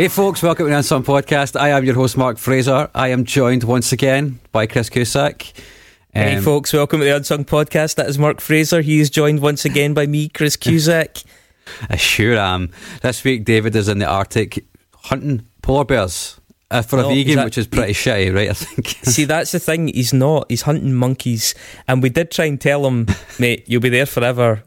Hey folks, welcome to the Unsung Podcast. I am your host Mark Fraser. I am joined once again by Chris Cusack. hey Um, folks, welcome to the Unsung Podcast. That is Mark Fraser. He is joined once again by me, Chris Cusack. I sure am. This week, David is in the Arctic hunting polar bears uh, for a Oh, vegan, that- which is pretty shitty, right? I think. See, that's the thing. He's not. He's hunting monkeys, and we did try and tell him, mate, you'll be there forever.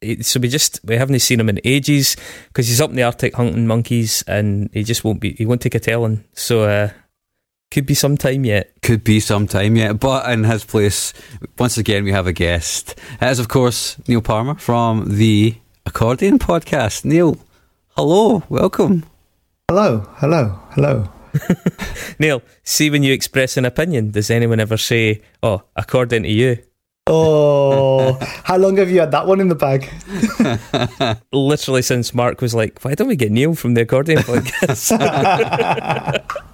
But it, so we just we haven't seen him in ages because he's up in the Arctic hunting monkeys, and he just won't be. He won't take a telling. So uh, could be some time yet. Could be some time yet, but in his place, once again, we have a guest. It is, of course, Neil Palmer from the Accordion Podcast. Neil, hello, welcome. Hello, hello, hello. Neil, see when you express an opinion, does anyone ever say, "Oh, according to you"? Oh, how long have you had that one in the bag? literally since Mark was like, "Why don't we get Neil from the accordion podcast?"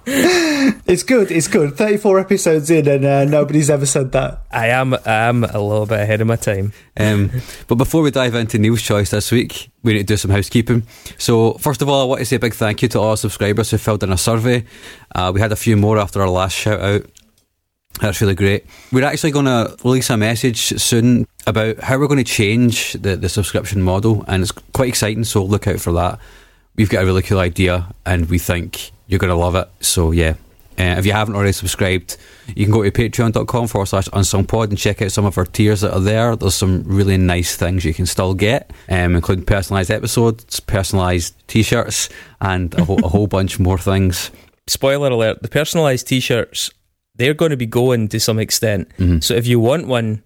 It's good, it's good. 34 episodes in and uh, nobody's ever said that. I am, I am a little bit ahead of my time. Um, but before we dive into Neil's choice this week, we need to do some housekeeping. So, first of all, I want to say a big thank you to all our subscribers who filled in a survey. Uh, we had a few more after our last shout out. That's really great. We're actually going to release a message soon about how we're going to change the, the subscription model, and it's quite exciting, so look out for that. We've got a really cool idea, and we think you're going to love it. So, yeah. Uh, if you haven't already subscribed, you can go to patreon.com forward slash unsungpod and check out some of our tiers that are there. There's some really nice things you can still get, um, including personalised episodes, personalised t shirts, and a, whole, a whole bunch more things. Spoiler alert: the personalised T-shirts they're going to be going to some extent. Mhm. So if you want one,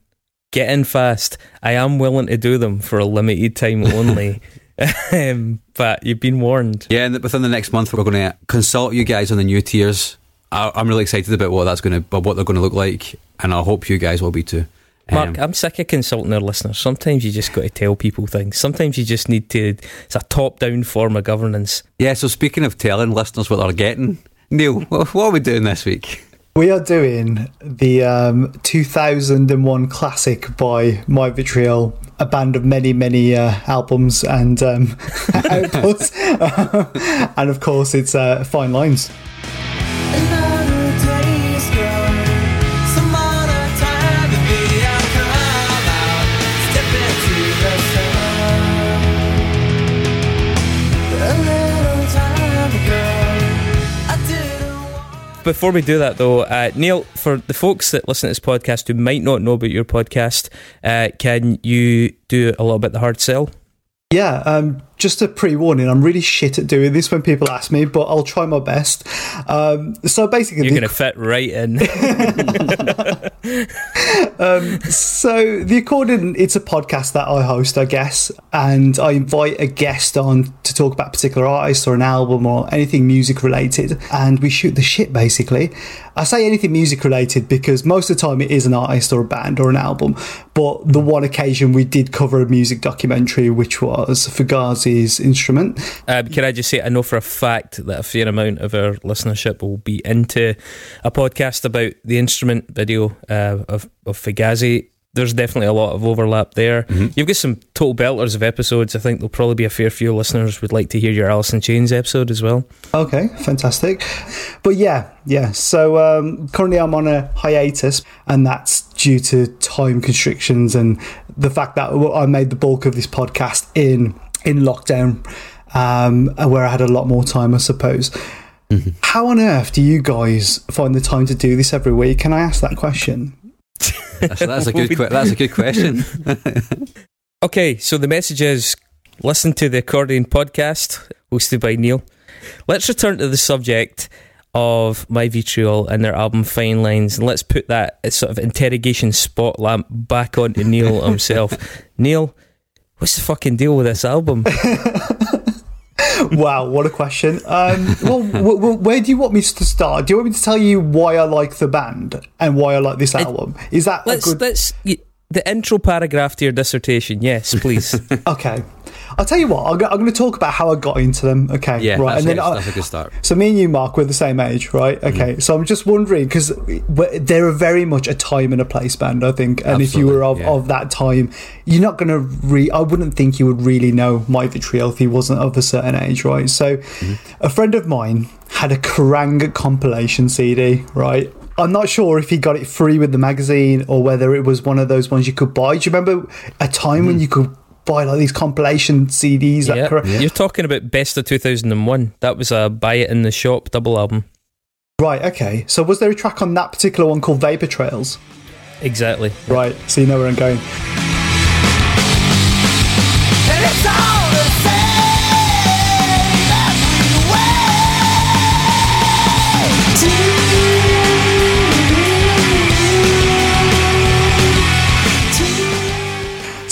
get in fast. I am willing to do them for a limited time only. um, but you've been warned. Yeah, and within the next month, we're going to consult you guys on the new tiers. I, I'm really excited about what that's going to, what they're going to look like, and I hope you guys will be too. Mark, Um, I'm sick of consulting our listeners. Sometimes you just got to tell people things. Sometimes you just need to. It's a top-down form of governance. yeah. So speaking of telling listeners what they're getting, Neil, what are we doing this week? We are doing the um, 2001 classic by My Vitriol, a band of many, many uh, albums and um, outputs. and of course, it's uh, Finelines. Before we do that, though, uh, Neil, for the folks that listen to this podcast who might not know about your podcast, uh, can you do a little bit the hard sell? Yeah, um, just a pre-warning. I'm really shit at doing this when people ask me, but I'll try my best. Um, so basically, You're going to fit right in. So the Accordion, it's a podcast that I host, I guess, and I invite a guest on to talk about a particular artist or an album or anything music related, and we shoot the shit basically. I say anything music related because most of the time it is an artist or a band or an album, but the one occasion we did cover a music documentary, which was Instrument. Um, can I just say, I know for a fact that a fair amount of our listenership will be into a podcast about the instrument video uh, of, of Fugazi. There's definitely a lot of overlap there. You've got some total belters of episodes. I think there'll probably be a fair few listeners would like to hear your Alice in Chains episode as well. Okay, fantastic. But yeah, yeah. So um, currently I'm on a hiatus, and that's due to time constrictions and the fact that I made the bulk of this podcast in in lockdown, um, where I had a lot more time, I suppose. How on earth do you guys find the time to do this every week? Can I ask that question? That's, that's a good. Que- that's a good question. Okay, so the message is listen to the Accordion podcast hosted by Neil. Let's return to the subject of My Vitriol and their album Finelines, and let's put that sort of interrogation spot lamp back onto Neil himself. Neil, what's the fucking deal with this album? wow, what a question. Um, well, w- w- where do you want me to start? Do you want me to tell you why I like the band and why I like this album? Is that Let's good? let's the intro paragraph to your dissertation. Yes, please. Okay. I'll tell you what, I'm, go- I'm going to talk about how I got into them. Okay. Yeah, right. and then. I, that's a good start. so me and you, Mark, we're the same age, right? Okay. Mm. So I'm just wondering because they're a very much a time and a place band, I think. And if you were of, yeah. of that time, you're not going to re. I wouldn't think you would really know My Vitriol if he wasn't of a certain age, right? So Mm-hmm. a friend of mine had a Kerrang compilation CD, right? I'm not sure if he got it free with the magazine or whether it was one of those ones you could buy. Do you remember a time Mm. when you could buy like these compilation CDs? That yeah. Kerrang- You're talking about Best of 2001. That was a buy it in the shop double album. Right, okay. So was there a track on that particular one called Vapor Trails? Exactly. Right, so you know where I'm going.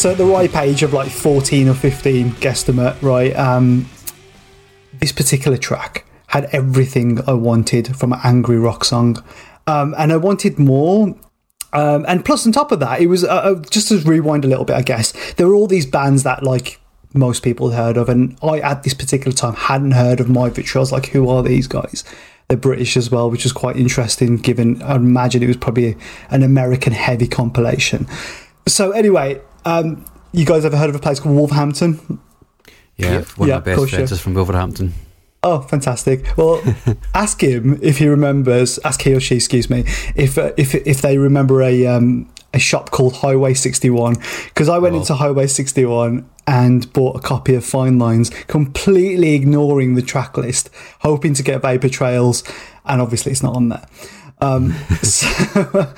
So at the ripe age of like 14 or 15, guesstimate, right? Um, this particular track had everything I wanted from an angry rock song. Um, and I wanted more. Um, and plus, on top of that, it was uh, uh, just to rewind a little bit, I guess. There were all these bands that, like, most people had heard of, and I at this particular time hadn't heard of My Vitriol. I was like, who are these guys? They're British as well, which was quite interesting. Given I imagine it was probably an American heavy compilation. So anyway, um, you guys ever heard of a place called Wolverhampton? Yeah, one Yeah, of my best course, friends yeah. is from Wolverhampton. Oh, fantastic! Well, ask him if he remembers. Ask he or she, excuse me, if uh, if if they remember a um, a shop called Highway sixty one. Because I went Oh. into Highway sixty one and bought a copy of Finelines, completely ignoring the track list, hoping to get Vapor Trails, and obviously it's not on there. Um, so,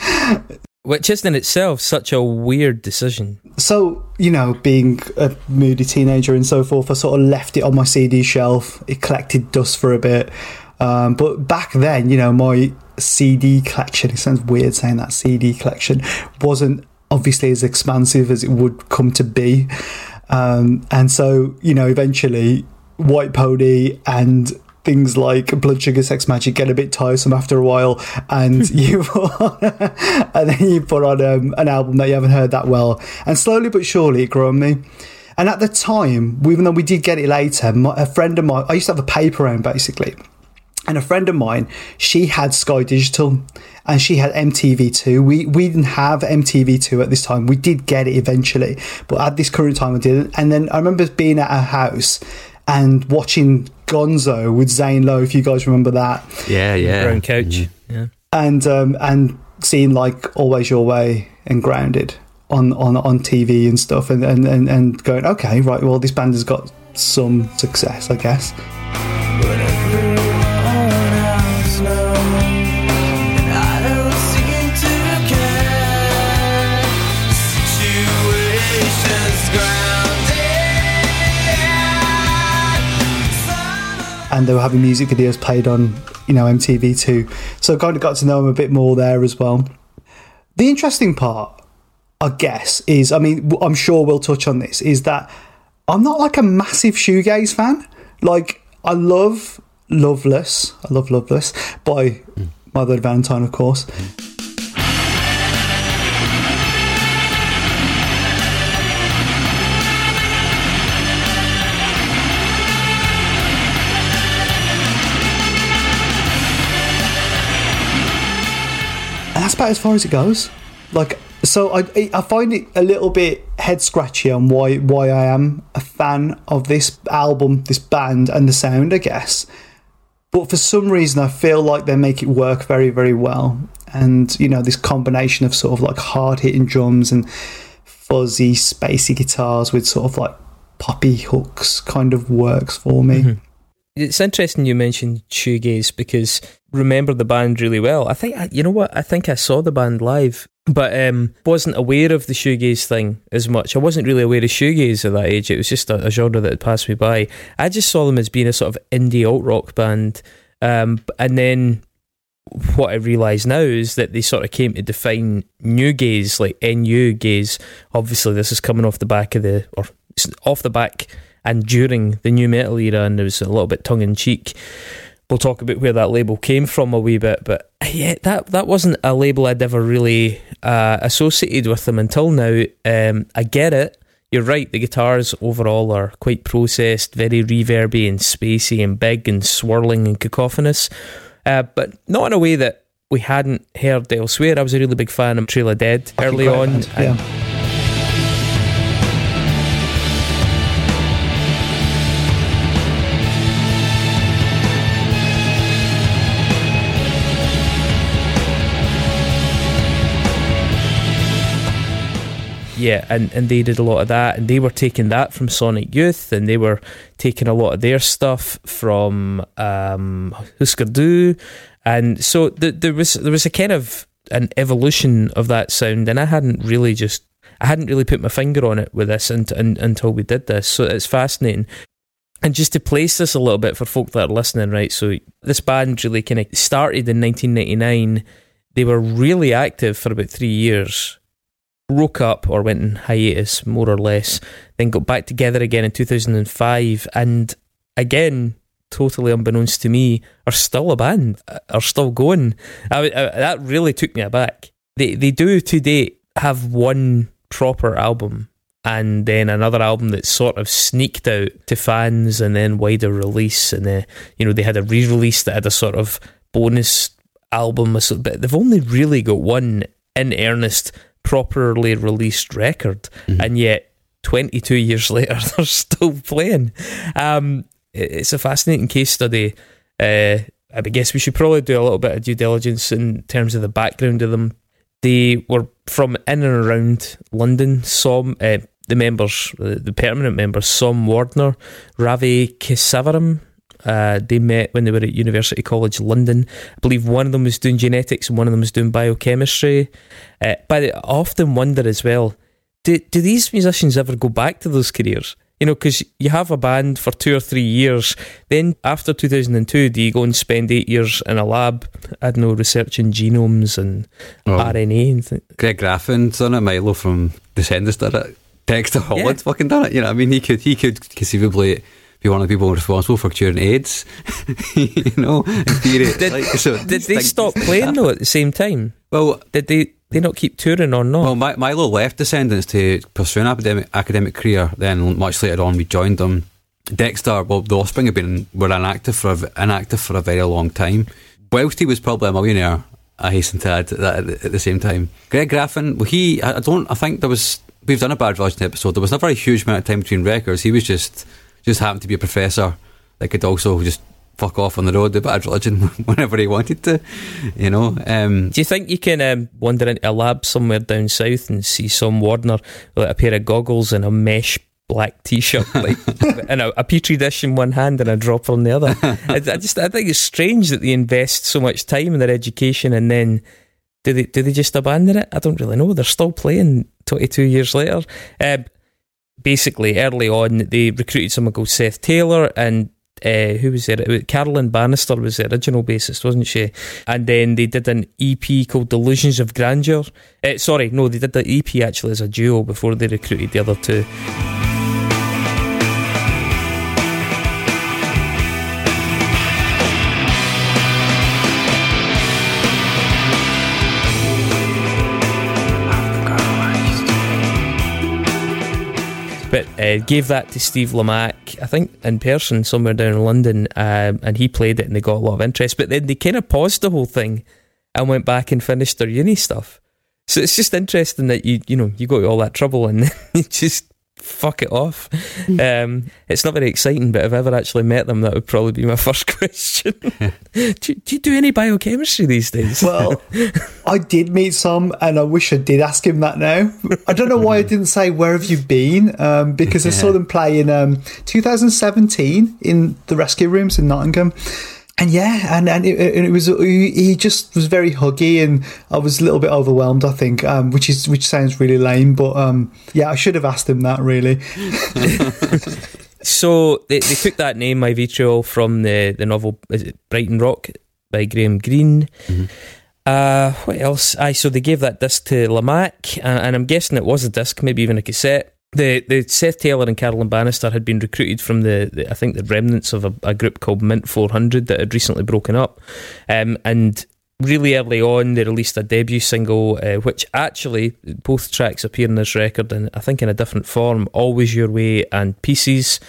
Which is in itself such a weird decision. So, you know, being a moody teenager and so forth, I sort of left it on my CD shelf. It collected dust for a bit. Um, but back then, you know, my CD collection, it sounds weird saying that CD collection, wasn't obviously as expansive as it would come to be. Um, and so, you know, eventually White Pony and things like Blood Sugar Sex Magik get a bit tiresome after a while, and you and then you put on um, an album that you haven't heard that well, and slowly but surely it grew on me. And at the time, even though we did get it later, my, a friend of mine, I used to have a paper round basically, and a friend of mine, she had Sky Digital and she had MTV2. We we didn't have MTV2 at this time. We did get it eventually, but at this current time, we didn't. And then I remember being at her house and watching Gonzo with Zane Lowe. If you guys remember that, Yeah, yeah. Brown couch. Yeah. and um, and seeing like Always Your Way and Grounded on on on TV and stuff, and and and, and going, okay, right, well, this band has got some success, I guess. And they were having music videos played on, you know, MTV2. So I kind of got to know them a bit more there as well. The interesting part, I guess, is I mean, I'm sure we'll touch on this, is that I'm not like a massive shoegaze fan. Like, I love Loveless. I love Loveless by mm. My Bloody Valentine, of course. and about as far as it goes. Like, so I I find it a little bit head scratchy on why why I am a fan of this album, this band, and the sound. I guess, but for some reason, I feel like they make it work very very well. And you know, this combination of sort of like hard hitting drums and fuzzy spacey guitars with sort of like poppy hooks kind of works for me. Mm-hmm. It's interesting you mentioned shoegaze because remember the band really well. I think you know what I think I saw the band live, but um, wasn't aware of the shoegaze thing as much. I wasn't really aware of shoegaze at that age. It was just a, a genre that had passed me by. I just saw them as being a sort of indie alt rock band, um, and then what I realise now is that they sort of came to define new gaze, like NU gaze. Obviously, this is coming off the back of the or off the back and during the new metal era, and it was a little bit tongue in cheek. We'll talk about where that label came from a wee bit, but yeah, that that wasn't a label I'd ever really uh, associated with them until now. Um, I get it. You're right. The guitars overall are quite processed, very reverby and spacey and big and swirling and cacophonous, uh, but not in a way that we hadn't heard elsewhere. I was a really big fan of Trail of Dead early on. yeah. Yeah, and, and they did a lot of that, and they were taking that from Sonic Youth, and they were taking a lot of their stuff from um, Husker Du, and so th- there was there was a kind of an evolution of that sound, and I hadn't really just I hadn't really put my finger on it with this and, and, until we did this, so it's fascinating. And just to place this a little bit for folk that are listening, right? So this band really kind of started in 1999. They were really active for about three years broke up or went in hiatus, more or less, then got back together again in 2005, and again, totally unbeknownst to me, are still a band, uh, are still going. I, I, uh, that really took me aback. They they do to date have one proper album. And then another album that sort of sneaked out to fans, and then wider release, and then you know they had a re-release that had a sort of bonus album, but they've only really got one in earnest properly released record, and yet 22 years later they're still playing. Um, it's a fascinating case study. Uh, I guess we should probably do a little bit of due diligence in terms of the background of them. They were from in and around London. Some uh, the members, uh, the permanent members, Som Wardner, Ravi Kesavaram. Uh, they met when they were at University College London. I believe one of them was doing genetics and one of them was doing biochemistry. Uh, but I often wonder as well, do, do these musicians ever go back to those careers? You know, because you have a band for two or three years, then after 2002, do you go and spend eight years in a lab, I don't know, researching genomes and Oh. RNA and things? Greg Graffin's done it. Milo from Descendents did it. Dexter Holland's Yeah. fucking done it. You know, I mean, he could he could conceivably be one of the people responsible for curing AIDS. you know, theory. Did- like, so Did they stop playing though at the same time? Well, Did they they not keep touring or not? well, Mi- Milo left Descendents to pursue an academic academic career. Then much later on, we joined them. Dexter, well, the Offspring have been were inactive for a, inactive for a very long time. Whilst he was probably a millionaire, I hasten to add that at, at the same time. Greg Graffin, well, he I I don't I think there was we've done a bad religion episode. There was never a huge amount of time between records. He was just just happened to be a professor that could also just fuck off on the road to bad religion whenever he wanted to. You know, um, Do you think you can um, wander into a lab somewhere down south and see Som Wardner with a pair of goggles and a mesh black t-shirt, like, and a, a petri dish in one hand and a dropper in the other? I, I just I think it's strange that they invest so much time in their education and then do they do they just abandon it? I don't really know. They're still playing twenty two years later. Um, basically, early on, they recruited someone called Seth Taylor and. uh, who was there? Carolyn Bannister was the original bassist, wasn't she? And then they did an EP called Delusions of Grandeur. Uh, sorry, no, they did the EP actually as a duo before they recruited the other two. But uh, gave that to Steve Lamacq, I think in person somewhere down in London, um, and he played it and they got a lot of interest. But then they kind of paused the whole thing and went back and finished their uni stuff. So it's just interesting that you you know you go to all that trouble and just fuck it off. Um, it's not very exciting, but if I ever actually met them, that would probably be my first question. do, you- do you do any biochemistry these days? Well, I did meet some, and I wish I did ask him that now. I don't know why I didn't say where have you been, um, because I saw them play in um, 2017 in the rescue rooms in Nottingham. And yeah, and and it, and it was he he just was very huggy, and I was a little bit overwhelmed. I think, um, which is which sounds really lame, but um, yeah, I should have asked him that really. So they, they took that name, My Vitriol, from the, the novel is it Brighton Rock by Graham Greene. Uh, what else? I so they gave that disc to Lamacq, uh, and I'm guessing it was a disc, maybe even a cassette. The the Seth Taylor and Carolyn Bannister had been recruited from the, the I think the remnants of a, a group called Mint 400 that had recently broken up, um, and really early on they released a debut single, uh, which actually both tracks appear in this record, and I think in a different form, "Always Your Way" and "Pieces,"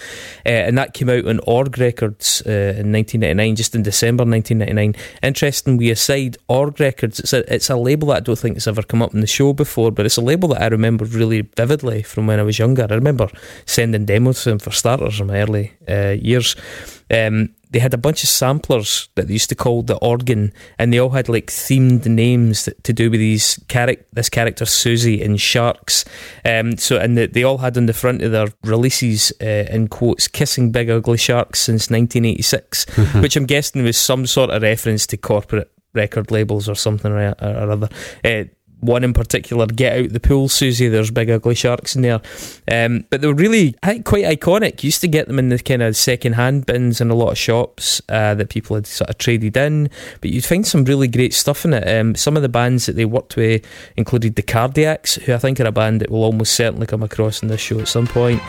uh, and that came out on Org Records uh, in 1999, just in December 1999. Interestingly, aside, Org Records, it's a it's a label that I don't think has ever come up in the show before, but it's a label that I remember really vividly from when I was younger. I remember sending demos to them for starters in my early uh, years. Um, they had a bunch of samplers that they used to call the organ, and they all had like themed names that, to do with these charac- this character Susie and Sharks. Um, so and the, they all had on the front of their releases uh, in quotes "kissing big ugly sharks" since 1986, which I'm guessing was some sort of reference to corporate record labels or something or, or other. Uh, one in particular, Get Out the Pool, Susie. There's big ugly sharks in there. Um, but they were really, quite iconic. You used to get them in the kind of second hand bins in a lot of shops uh, that people had sort of traded in. But you'd find some really great stuff in it. Um, some of the bands that they worked with included the Cardiacs, who I think are a band that will almost certainly come across in this show at some point.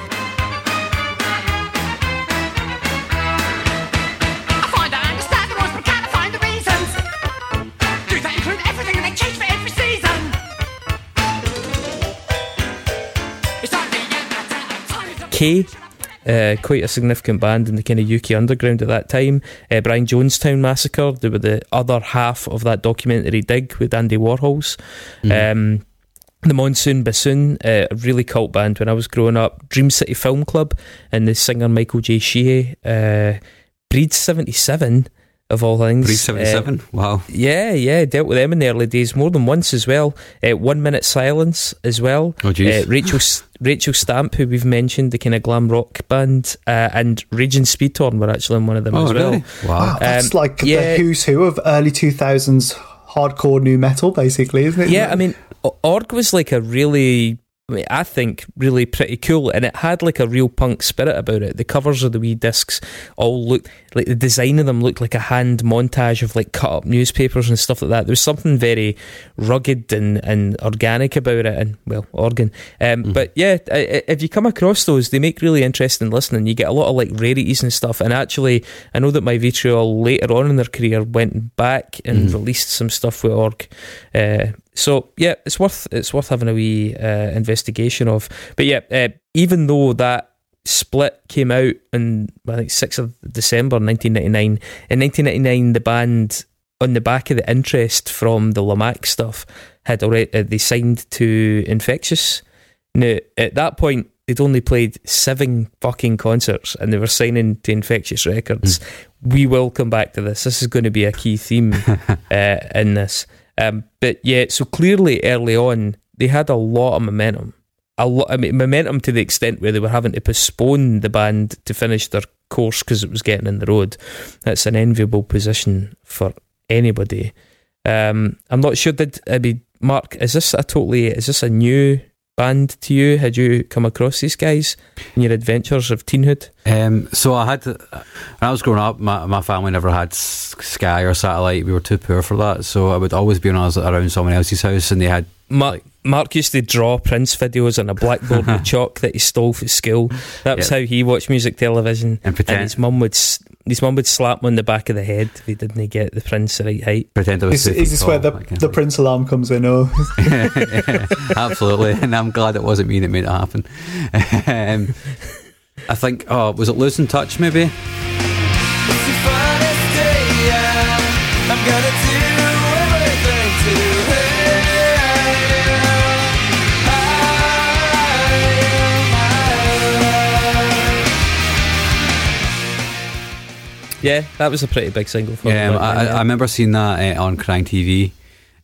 Of time. K. Uh, quite a significant band in the kind of UK underground at that time. Uh, Brian Jonestown Massacre, they were the other half of that documentary dig with Dandy Warhols. Um, the Monsoon Bassoon, uh, a really cult band when I was growing up. Dream City Film Club and the singer Michael J. Sheehy. Uh, Breed 77, of all things. 377, Uh, wow. yeah, yeah, dealt with them in the early days more than once as well. Uh, One Minute Silence as well. Oh, jeez. Uh, Rachel Rachel Stamp, who we've mentioned, the kind of glam rock band, uh, and Raging Speedtorn were actually in one of them Oh, as well. Wow. Wow, that's Um, like yeah. the who's who of early 2000s hardcore new metal, basically, isn't it? Yeah, I mean, Org was like a really, I, mean, I think, really pretty cool, and it had like a real punk spirit about it. The covers of the wee discs all looked like the design of them looked like a hand montage of like cut up newspapers and stuff like that. There was something very rugged and, and organic about it, and well, organ. Um, But yeah, I- I- if you come across those, they make really interesting listening. You get a lot of like rarities and stuff. And actually, I know that my Vitriol later on in their career went back and released some stuff with Org. Uh, so yeah, it's worth it's worth having a wee uh, investigation of. But yeah, uh, even though that split came out in I think sixth of December, nineteen ninety nine. In nineteen ninety nine, the band on the back of the interest from the Lamacq stuff had already uh, they signed to Infectious. Now at that point. They'd only played seven fucking concerts and they were signing to Infectious Records. We will come back to this. This is going to be a key theme uh, in this. Um, but yeah, so clearly early on they had a lot of momentum. A lot, I mean, momentum to the extent where they were having to postpone the band to finish their course because it was getting in the road. That's an enviable position for anybody. Um, I'm not sure. Did I mean, Mark? Is this a totally? Is this a new band to you? Had you come across these guys in your adventures of teenhood? Um, so I had, when I was growing up, my, my family never had Sky or satellite. We were too poor for that. So I would always be when I was around someone else's house and they had Ma- Like- Mark used to draw Prince videos on a blackboard with chalk that he stole from school. That was Yeah. how he watched music television. and pretend, And his mum would his mum would slap him on the back of the head if he didn't get the Prince the right height. pretend I was Is, two is this where the, the Prince alarm comes in? Or thing. Absolutely. And I'm glad it wasn't me that made it happen. um, I think, oh, was it Losing Touch maybe? Yeah, that was a pretty big single for Yeah, him. I, I I remember seeing that uh, on Kerrang TV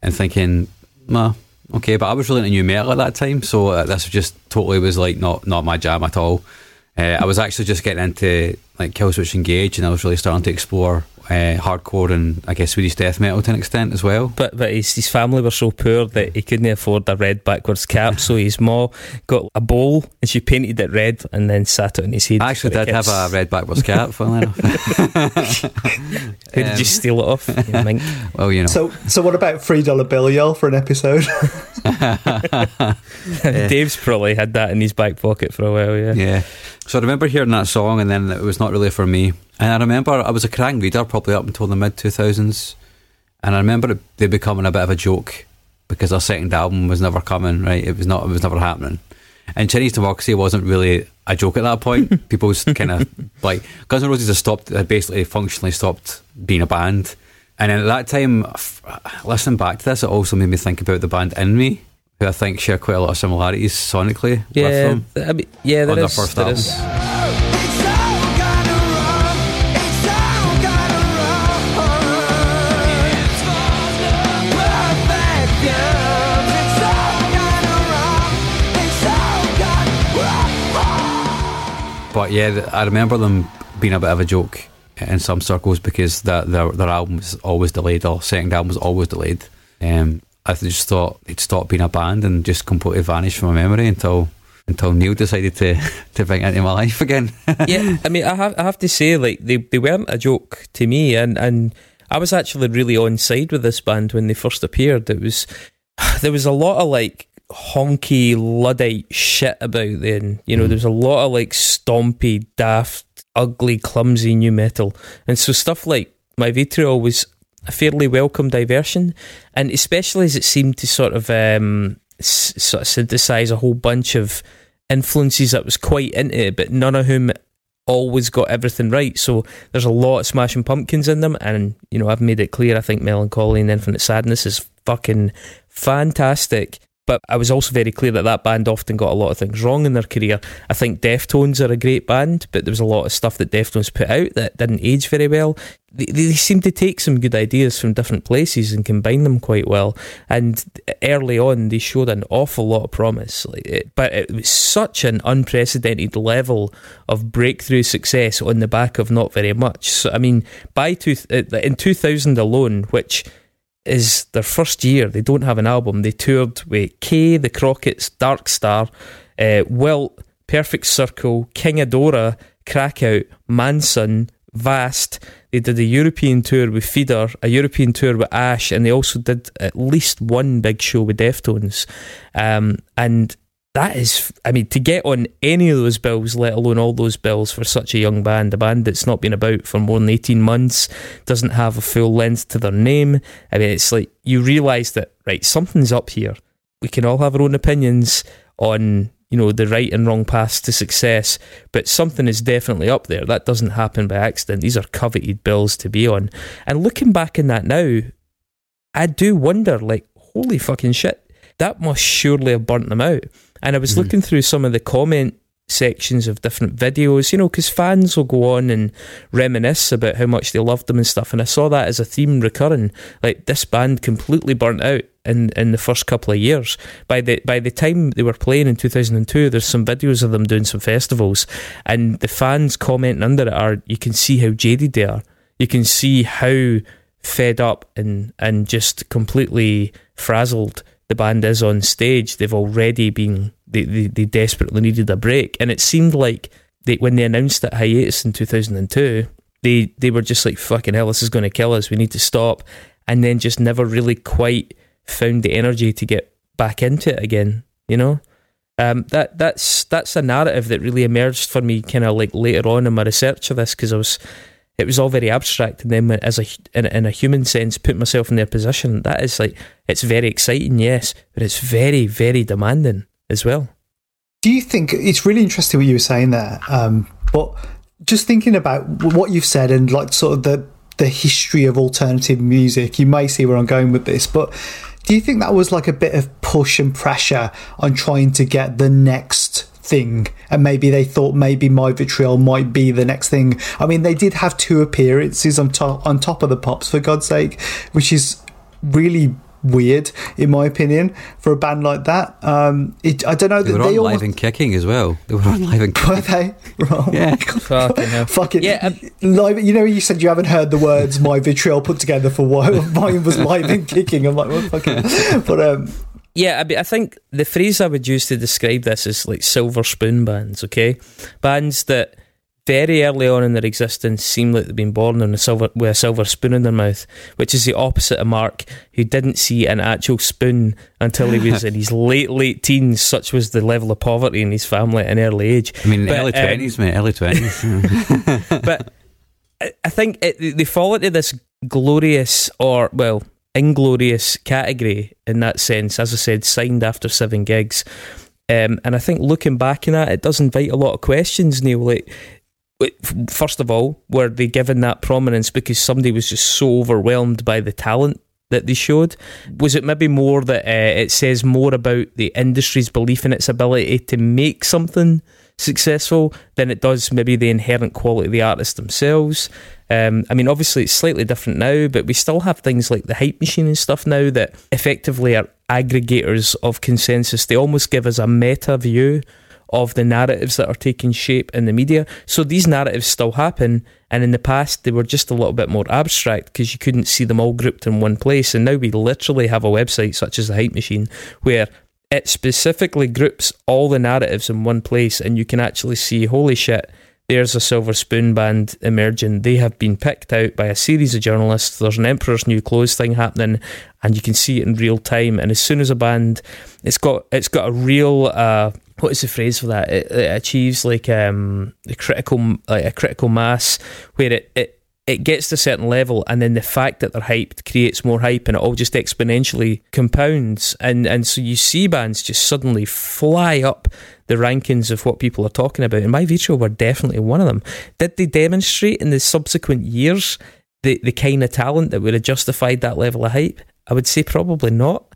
and thinking, well, okay, but I was really into new metal at that time, so uh, this just totally was like not not my jam at all. Uh, I was actually just getting into like Killswitch Engage, and I was really starting to explore uh, hardcore and I guess Swedish death metal to an extent as well. But but his, his family were so poor that he couldn't afford a red backwards cap, so his ma got a bowl and she painted it red and then sat it on his head. I actually did have a red backwards cap, funnily enough. Who did um, you steal it off? You mink. Well, you know. so, so what about three dollar bill y'all for an episode? Dave's probably had that in his back pocket for a while. Yeah. Yeah. So I remember hearing that song, and then it was not really for me. And I remember I was a Kerrang reader probably up until the mid 2000s. And I remember it, they becoming a bit of a joke because their second album was never coming, right? It was not, it was never happening. And Chinese Democracy wasn't really a joke at that point. People was kind of like, Guns N' Roses had stopped, had basically functionally stopped being a band. And at that time, f- listening back to this, it also made me think about the band InMe, who I think share quite a lot of similarities sonically with Yeah, them. th- I mean, yeah, there On their is, first there album. is. But yeah, I remember them being a bit of a joke in some circles because their their, their album was always delayed, or second album was always delayed. Um, I just thought they'd stop being a band and just completely vanished from my memory until until Neil decided to to bring it into my life again. yeah, I mean, I have I have to say, like they, they weren't a joke to me, and and I was actually really on side with this band when they first appeared. It was there was a lot of like honky luddite shit about then. You know, there was a lot of like stompy, daft, ugly, clumsy new metal, and so stuff like my vitriol was a fairly welcome diversion, and especially as it seemed to sort of um, s- sort of synthesize a whole bunch of influences that was quite into it, but none of whom always got everything right. So there's a lot of Smashing Pumpkins in them, and you know I've made it clear. I think Mellon Collie and Infinite Sadness is fucking fantastic. But I was also very clear that that band often got a lot of things wrong in their career. I think Deftones are a great band, but there was a lot of stuff that Deftones put out that didn't age very well. They, they seem to take some good ideas from different places and combine them quite well. And early on, they showed an awful lot of promise. Like it, but it was such an unprecedented level of breakthrough success on the back of not very much. So, I mean, by two, uh, in 2000 alone, which is their first year. They don't have an album. They toured with K, the Crockett's, Dark Star, uh, Wilt, Perfect Circle, King Adora, Crackout, Manson, Vast. They did a European tour with Feeder, a European tour with Ash, and they also did at least one big show with Deftones. Um, and that is, I mean, to get on any of those bills, let alone all those bills for such a young band, a band that's not been about for more than 18 months, doesn't have a full length to their name. I mean, it's like you realise that, right, something's up here. We can all have our own opinions on, you know, the right and wrong paths to success, but something is definitely up there. That doesn't happen by accident. These are coveted bills to be on. And looking back in that now, I do wonder, like, holy fucking shit, that must surely have burnt them out. And I was Mhm. looking through some of the comment sections of different videos, you know, because fans will go on and reminisce about how much they loved them and stuff. And I saw that as a theme recurring. Like this band completely burnt out in, in the first couple of years. By the by the time they were playing in two thousand and two, there's some videos of them doing some festivals, and the fans commenting under it are you can see how jaded they are. You can see how fed up and and just completely frazzled the band is on stage, they've already been they, they, they desperately needed a break, and it seemed like they, when they announced that hiatus in two thousand and two, they they were just like fucking hell, this is going to kill us. We need to stop, and then just never really quite found the energy to get back into it again. You know, um, that that's that's a narrative that really emerged for me, kind of like later on in my research of this, because I was it was all very abstract, and then as a in, a- in a human sense, put myself in their position. That is like it's very exciting, yes, but it's very very demanding as well. Do you think it's really interesting what you were saying there? Um, but just thinking about what you've said and like sort of the the history of alternative music, you may see where I'm going with this. But do you think that was like a bit of push and pressure on trying to get the next thing? And maybe they thought maybe My Vitriol might be the next thing. I mean, they did have two appearances on top on top of the pops for God's sake, which is really weird in my opinion for a band like that. Um, it, I don't know They were they on almost live and kicking as well. They were on live and were they? Right. Yeah. Fucking hell. Fucking Yeah, um, live. You know, you said you haven't heard the words "my vitriol" put together for why mine was live and kicking. I'm like, well, fucking. But um, Yeah, I, I think the phrase I would use to describe this is like silver spoon bands, okay? Bands that very early on in their existence seem like they've been born in a silver, with a silver spoon in their mouth, which is the opposite of Mark, who didn't see an actual spoon until he was in his late, late teens. Such was the level of poverty in his family at an early age. I mean, But, early um, twenties, mate. Early twenties. but I- I think it, they fall into this glorious or well inglorious category in that sense. As I said, signed after seven gigs, um, and I think looking back in that, it does invite a lot of questions. Neil, like. First of all, were they given that prominence because somebody was just so overwhelmed by the talent that they showed? Was it maybe more that uh, it says more about the industry's belief in its ability to make something successful than it does maybe the inherent quality of the artists themselves? Um, I mean, obviously it's slightly different now, but we still have things like the hype machine and stuff now that effectively are aggregators of consensus. They almost give us a meta view of the narratives that are taking shape in the media. So these narratives still happen, and in the past they were just a little bit more abstract because you couldn't see them all grouped in one place. And now we literally have a website such as the Hype Machine where it specifically groups all the narratives in one place, and you can actually see, holy shit. There's a Silver Spoon band emerging. They have been picked out by a series of journalists. There's an Emperor's New Clothes thing happening, and you can see it in real time. And as soon as a band, it's got it's got a real uh, what is the phrase for that? It, it achieves like um the critical like a critical mass where it, it it gets to a certain level and then the fact that they're hyped creates more hype and it all just exponentially compounds. And and so you see bands just suddenly fly up the rankings of what people are talking about and my Vitriol were definitely one of them. Did they demonstrate in the subsequent years the, the kind of talent that would have justified that level of hype? I would say probably not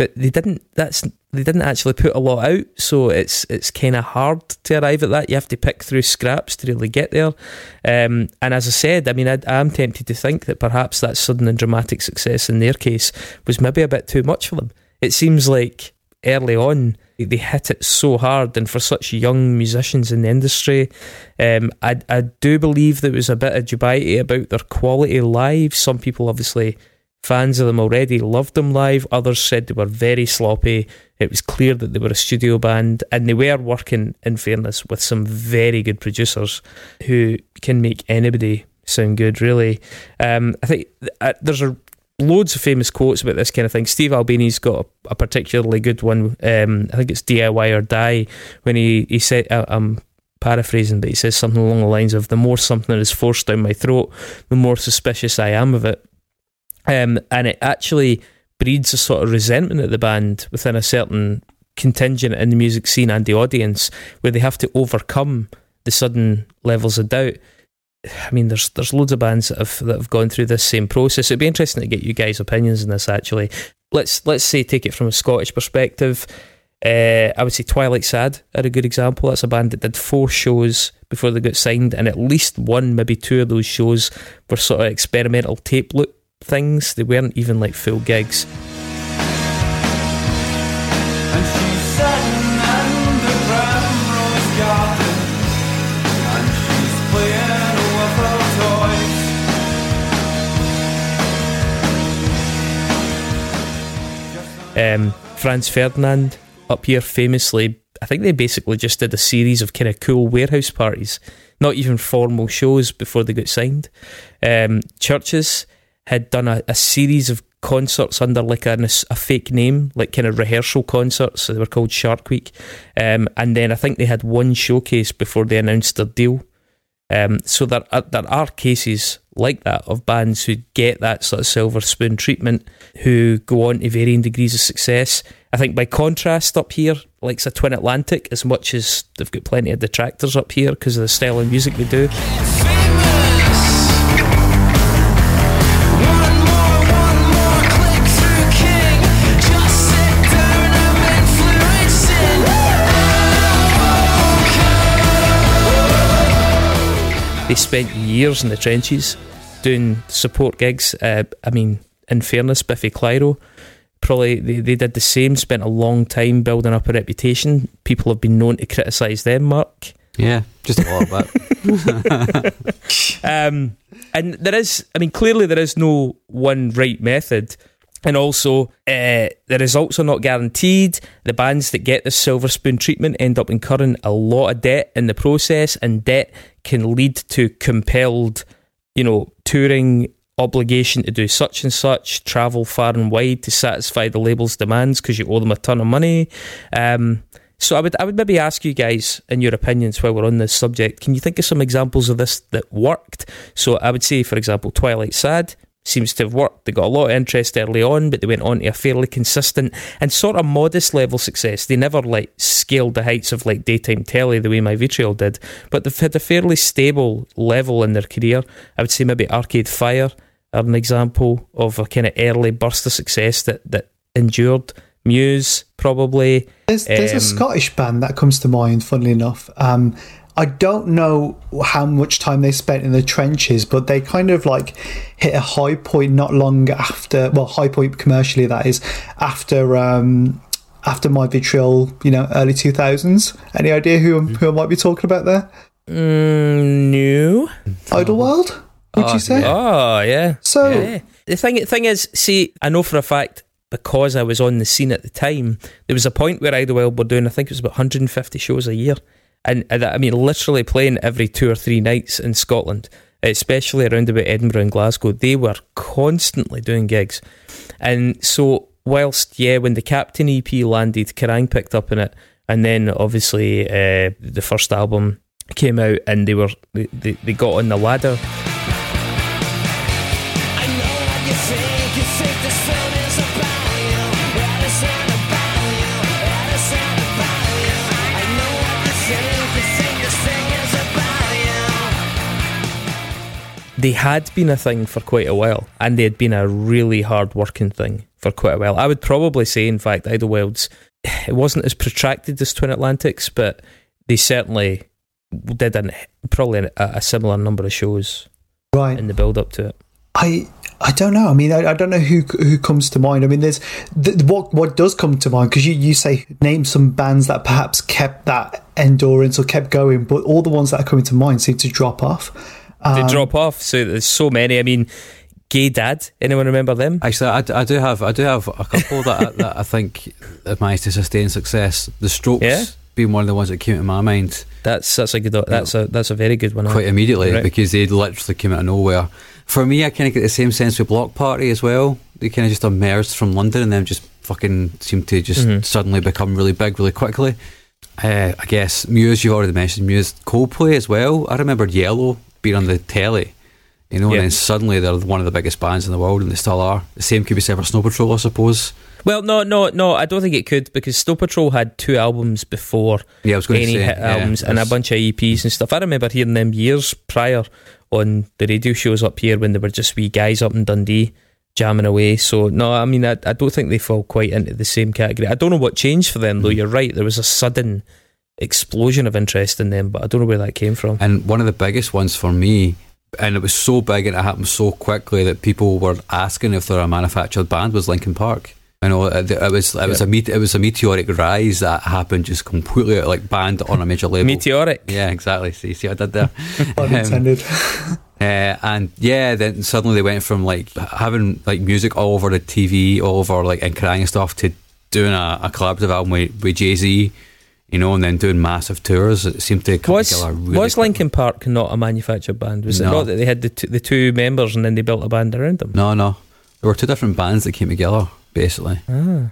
but they didn't that's they didn't actually put a lot out so it's it's kind of hard to arrive at that. You have to pick through scraps to really get there. Um, and as I said I mean I, I'm tempted to think that perhaps that sudden and dramatic success in their case was maybe a bit too much for them. It seems like early on they hit it so hard and for such young musicians in the industry um, I, I do believe there was a bit of dubiety about their quality live. Some people obviously fans of them already loved them live. Others said they were very sloppy. It was clear that they were a studio band, and they were working, in fairness, with some very good producers who can make anybody sound good. Really, um, I think uh, there's a loads of famous quotes about this kind of thing. Steve Albini's got a, a particularly good one. Um, I think it's DIY or die when he he said, uh, "I'm paraphrasing, but he says something along the lines of the more something is forced down my throat, the more suspicious I am of it." Um, and it actually breeds a sort of resentment at the band within a certain contingent in the music scene and the audience where they have to overcome the sudden levels of doubt. I mean, there's there's loads of bands that have that have gone through this same process. It'd be interesting to get you guys' opinions on this. Actually, let's let's say take it from a Scottish perspective. Uh, I would say Twilight Sad are a good example. That's a band that did four shows before they got signed, and at least one, maybe two of those shows were sort of experimental tape loop things. They weren't even like full gigs. And she's sitting in the primrose garden And she's playing with her toys Um, Franz Ferdinand up here famously, I think they basically just did a series of kind of cool warehouse parties, not even formal shows before they got signed. Um, Chvrches had done a, a series of concerts under like a, a fake name, like kind of rehearsal concerts. So they were called Shark Week. Um, and then I think they had one showcase before they announced their deal. Um, so there are, there are cases like that of bands who get that sort of silver spoon treatment, who go on to varying degrees of success. I think by contrast, up here, like a Twin Atlantic, as much as they've got plenty of detractors up here because of the style of music they do, they spent years in the trenches doing support gigs. Uh, I mean, in fairness, Biffy Clyro, probably they, they did the same, spent a long time building up a reputation. People have been known to criticise them, Mark. Yeah, just a little bit. Um, and there is, I mean, clearly there is no one right method. And also, uh, the results are not guaranteed. The bands that get this silver spoon treatment end up incurring a lot of debt in the process, and debt can lead to compelled, you know, touring obligation to do such and such, travel far and wide to satisfy the label's demands because you owe them a ton of money. Um, so I would I would maybe ask you guys in your opinions while we're on this subject, can you think of some examples of this that worked? So I would say, for example, Twilight Sad seems to have worked. They got a lot of interest early on, but they went on to a fairly consistent and sort of modest level success. They never like scaled the heights of like daytime telly the way My Vitriol did, but they've had a fairly stable level in their career. I would say maybe Arcade Fire are an example of a kind of early burst of success that that endured. Muse probably. There's, there's Um, a Scottish band that comes to mind, funnily enough. Um, I don't know how much time they spent in the trenches, but they kind of like hit a high point not long after, well, high point commercially, that is, after. Um, after my vitriol, you know, early two thousands. Any idea who who I might be talking about there? Mm, no. Idlewild, would Oh, you say? Oh yeah. So Yeah. The thing thing is, see, I know for a fact because I was on the scene at the time, there was a point where Idlewild were doing, I think it was about 150 shows a year, and, and I mean, literally playing every two or three nights in Scotland, especially around about Edinburgh and Glasgow. They were constantly doing gigs, and so whilst yeah, when the Captain EP landed, Kerrang picked up on it, and then obviously uh, the first album came out, and they were they, they, they got on the ladder. I they had been a thing for quite a while, and they had been a really hard working thing for quite a while. I would probably say, in fact, Idlewild's it wasn't as protracted as Twin Atlantics, but they certainly did an, probably a, a similar number of shows right, in the build up to it. I I don't know. I mean, I, I don't know who who comes to mind. I mean, there's th- what what does come to mind because you you say name some bands that perhaps kept that endurance or kept going, but all the ones that are coming to mind seem to drop off. They Um, drop off, so there's so many. I mean, Gay Dad, anyone remember them? Actually, I do have I do have a couple that I, that I think have managed to sustain success. The Strokes Yeah? being one of the ones that came to my mind That's that's a good. That's a that's a very good one. quite immediately Right. because they literally came out of nowhere. For me, I kind of get the same sense with Bloc Party as well. They kind of just emerged from London and then just fucking seemed to just Mhm. suddenly become really big really quickly. Uh, I guess Muse, You've already mentioned Muse, Coldplay as well. I remember Yellow being on the telly, you know, Yeah. and then suddenly they're one of the biggest bands in the world, and they still are. The same could be said for Snow Patrol, I suppose. Well, no, no, no. I don't think it could because Snow Patrol had two albums before Yeah, I was going any to say hit yeah, albums and a bunch of EPs and stuff. I remember hearing them years prior on the radio shows up here when they were just wee guys up in Dundee jamming away. So no, I mean I, I don't think they fall quite into the same category. I don't know what changed for them though. Mm. You're right. There was a sudden explosion of interest in them, but I don't know where that came from. And one of the biggest ones for me, and it was so big and it happened so quickly that people were asking if they're a manufactured band, was Linkin Park. You know it, it was it was a meet, it was a meteoric rise that happened just completely like banned on a major label. Meteoric. yeah, exactly. See, see, what I did there. pun Um. Uh, and yeah, then suddenly they went from like having like music all over the TV, all over like and crying and stuff to doing a, a collaborative album with, with Jay Z, you know, and then doing massive tours. It seemed to come Was together really was. Linkin Park not a manufactured band? Was it not that they had the two, the two members and then they built a band around them? No, no. There were two different bands that came together, basically. Ah.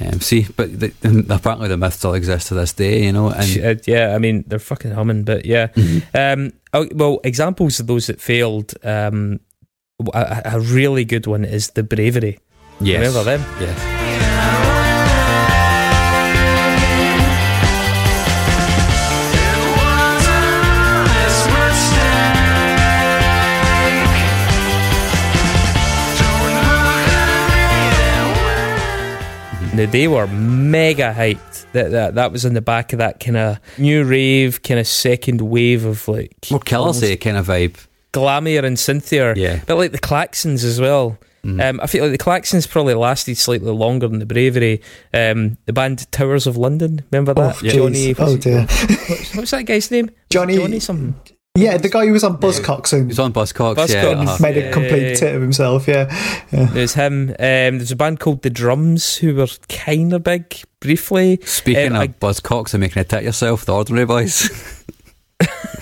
Um, see, but the, apparently the myth still exists to this day, you know. And yeah, I mean they're fucking humming, but yeah. Um, oh, well, examples of those that failed. Um, a, a really good one is the Bravery. yes, Remember them? Yes. They were mega hyped. That that that was in the back of that kind of new rave, kind of second wave of like More Kelsey kind of vibe. glamier and synthier. Yeah. But like the Klaxons as well. Um, I feel like the Klaxons probably lasted slightly longer than the Bravery. Um, the band Towers of London, remember that? Oh, Johnny. jeez. Oh dear. what's, what's that guy's name? Johnny- Johnny something. Yeah, the guy who was on Buzzcocks and He's on Buzzcocks, yeah. Buzzcocks. uh-huh. made a complete tit of himself. Yeah, yeah. There's him. Um, there's a band called The Drums who were kind of big briefly. Speaking Um, of Buzzcocks and making a tit yourself, the Ordinary Boys.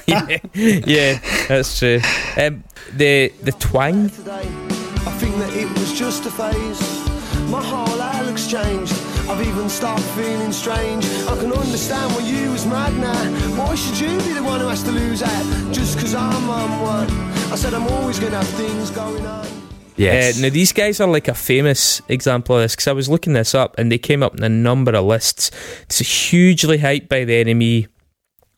yeah, yeah, that's true. Um, the the Twang. I think that it was just a phase. My whole outlook's changed. I've even started feeling strange. I can understand why you was mad now. Why should you be the one who has to lose out? Just cause I'm on one. I said I'm always gonna have things going on. yes. Uh, now these guys are like a famous example of this because I was looking this up and they came up in a number of lists. It's hugely hyped by the NME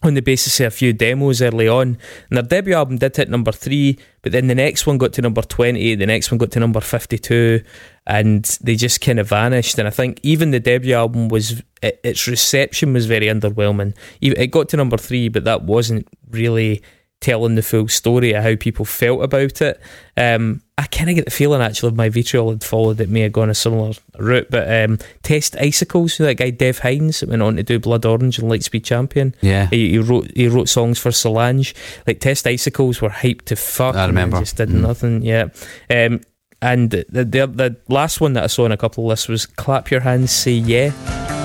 on the basis of a few demos early on. And their debut album did hit number three, but then the next one got to number 20, the next one got to number 52, and they just kind of vanished. And I think even the debut album was, it, its reception was very underwhelming. It got to number three, but that wasn't really telling the full story of how people felt about it. Um, I kind of get the feeling actually if my vitriol had followed, it may have gone a similar route. But um, Test Icicles, that guy Dev Hynes that went on to do Blood Orange and Lightspeed Champion. yeah. He, he wrote he wrote songs for Solange. Like Test Icicles were hyped to fuck. I remember. just did Mm. nothing. Yeah. Um, and the, the the last one that I saw in a couple of lists was Clap Your Hands, Say Yeah.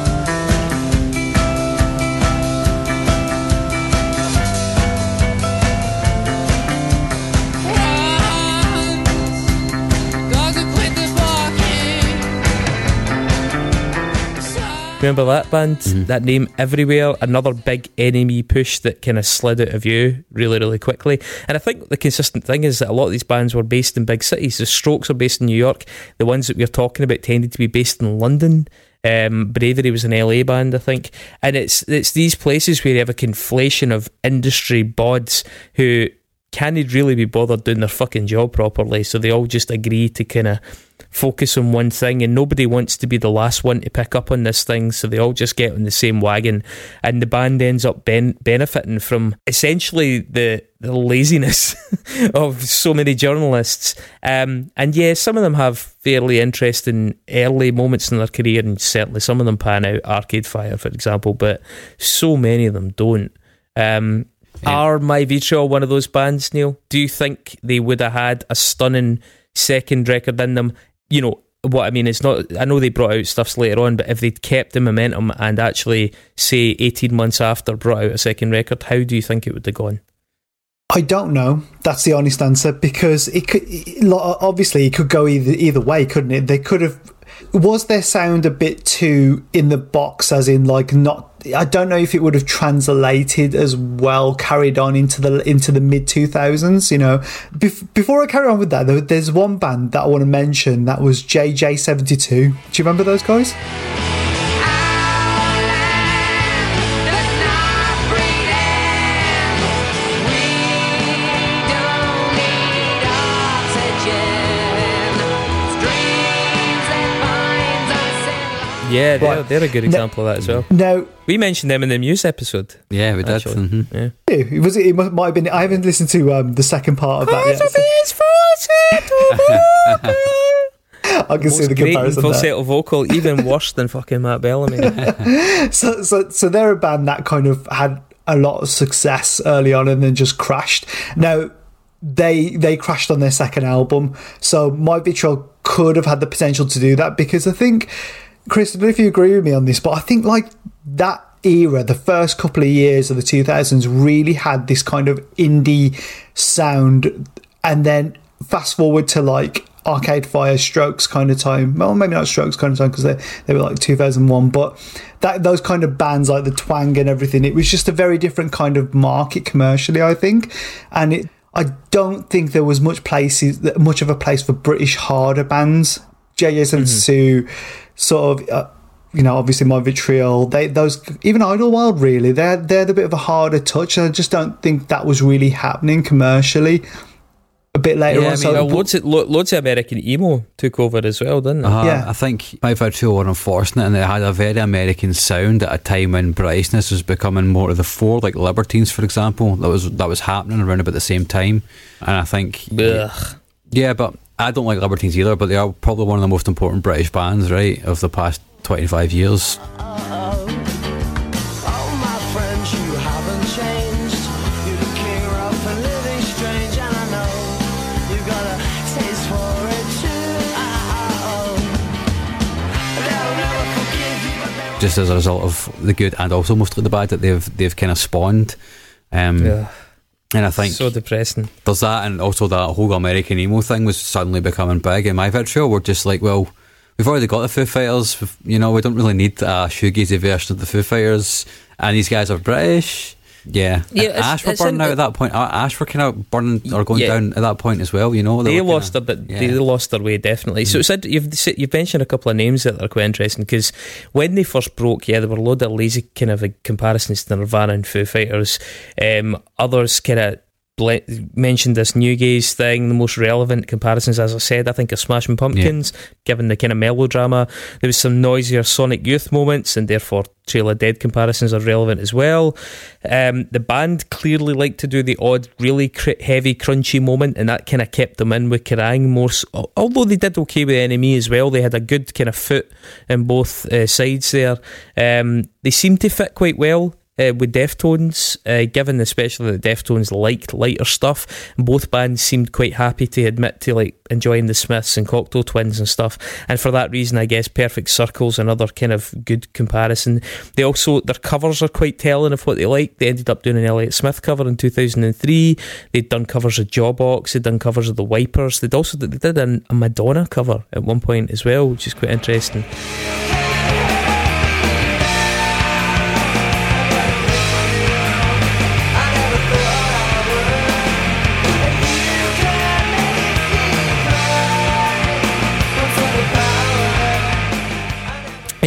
Remember that band? Mm-hmm. That name everywhere. Another big NME push that kind of slid out of view really, really quickly. And I think the consistent thing is that a lot of these bands were based in big cities. The Strokes are based in New York. The ones that we're talking about tended to be based in London. Um, Bravery was an LA band, I think, and it's it's these places where you have a conflation of industry bods who can't really be bothered doing their fucking job properly, so they all just agree to kind of focus on one thing, and nobody wants to be the last one to pick up on this thing, so they all just get on the same wagon, and the band ends up ben- benefiting from essentially the, the laziness of so many journalists. Um, and yeah, some of them have fairly interesting early moments in their career, and certainly some of them pan out. Arcade Fire, for example, but so many of them don't. Um, Yeah. Are My Vitriol one of those bands, Neil? Do you think they would have had a stunning second record in them? You know, what I mean is not, I know they brought out stuffs later on, but if they'd kept the momentum and actually, say, 18 months after brought out a second record, how do you think it would have gone? I don't know. That's the honest answer because it could obviously it could go either either way, couldn't it? They could have. Was their sound a bit too in the box, as in like not? I don't know if it would have translated as well, carried on into the into the mid two thousands. You know, Bef- before I carry on with that, though, there's one band that I want to mention that was JJ seventy two. Do you remember those guys? Yeah, they're, Right. they're a good example of that as well. No, We mentioned them in the Muse episode. Yeah, we did. Actually. mhm. Yeah. it was it might might have been. I haven't listened to um, the second part of that yet. so I can see Most the great in comparison. there. falsetto vocal, even worse than fucking Matt Bellamy. so, so, so they're a band that kind of had a lot of success early on and then just crashed. Now, they they crashed on their second album, so My Vitriol could have had the potential to do that because I think Chris, I don't know if you agree with me on this, but I think like that era, the first couple of years of the 2000s, really had this kind of indie sound, and then fast forward to like Arcade Fire, Strokes kind of time. Well, maybe not Strokes kind of time because they they were like 2001, but that those kind of bands like the Twang and everything, it was just a very different kind of market commercially, I think, and it. I don't think there was much places much of a place for British harder bands. JJ and mm-hmm. Sue, sort of. Uh, you know, obviously my vitriol. They those even Idlewild really. They're they're a bit of a harder touch. I just don't think that was really happening commercially. A bit later Yeah, on, I so mean, uh, loads, of, lo- loads of American emo took over as well, didn't it? Uh, Yeah. I think My Vitriol were unfortunate and they had a very American sound at a time when Britishness was becoming more to the fore, like Libertines, for example. That was that was happening around about the same time. And I think Ugh. Yeah, but I don't like Libertines either, but they are probably one of the most important British bands, right, of the past twenty five years. My friends, you haven't changed. You're the king rough and living strange, and I know you got a taste for it too. They'll never forgive you, but they'll Just as a result of the good and also mostly the bad that they've they've kind of spawned. Um, Yeah. And I think so depressing. there's that, and also that whole American emo thing was suddenly becoming big. And my vitriol were just like, well, we've already got the Foo Fighters. You know, we don't really need a shoegazy version of the Foo Fighters, and these guys are British. Yeah, Yeah, Ash were burning in- out at that point. Ash were kind of burning or going Yeah. down at that point as well. You know, They, kinda- lost their, but yeah. They lost their way definitely. So said you've you've mentioned a couple of names that are quite interesting because when they first broke, yeah, there were a load of lazy kind of comparisons to Nirvana and Foo Fighters. Um, others kind of. Ble- mentioned this new gaze thing. The most relevant comparisons, as I said, I think are Smashing Pumpkins, given the kind of melodrama. There was some noisier Sonic Youth moments, and therefore Trail of Dead comparisons are relevant as well. Um, the band clearly liked to do the odd, really cr- heavy, crunchy moment, and that kind of kept them in with Kerrang more. s although they did okay with NME as well, they had a good kind of foot in both uh, sides there. Um, they seemed to fit quite well uh, with Deftones, uh, given especially that Deftones liked lighter stuff. Both bands seemed quite happy to admit to like enjoying the Smiths and Cocteau Twins and stuff, and for that reason, I guess Perfect Circle's another kind of good comparison. They also their covers are quite telling of what they like. They ended up doing an Elliott Smith cover in two thousand and three. They'd done covers of Jawbox. They'd done covers of the Wipers. They'd also they did an, a Madonna cover at one point as well, which is quite interesting.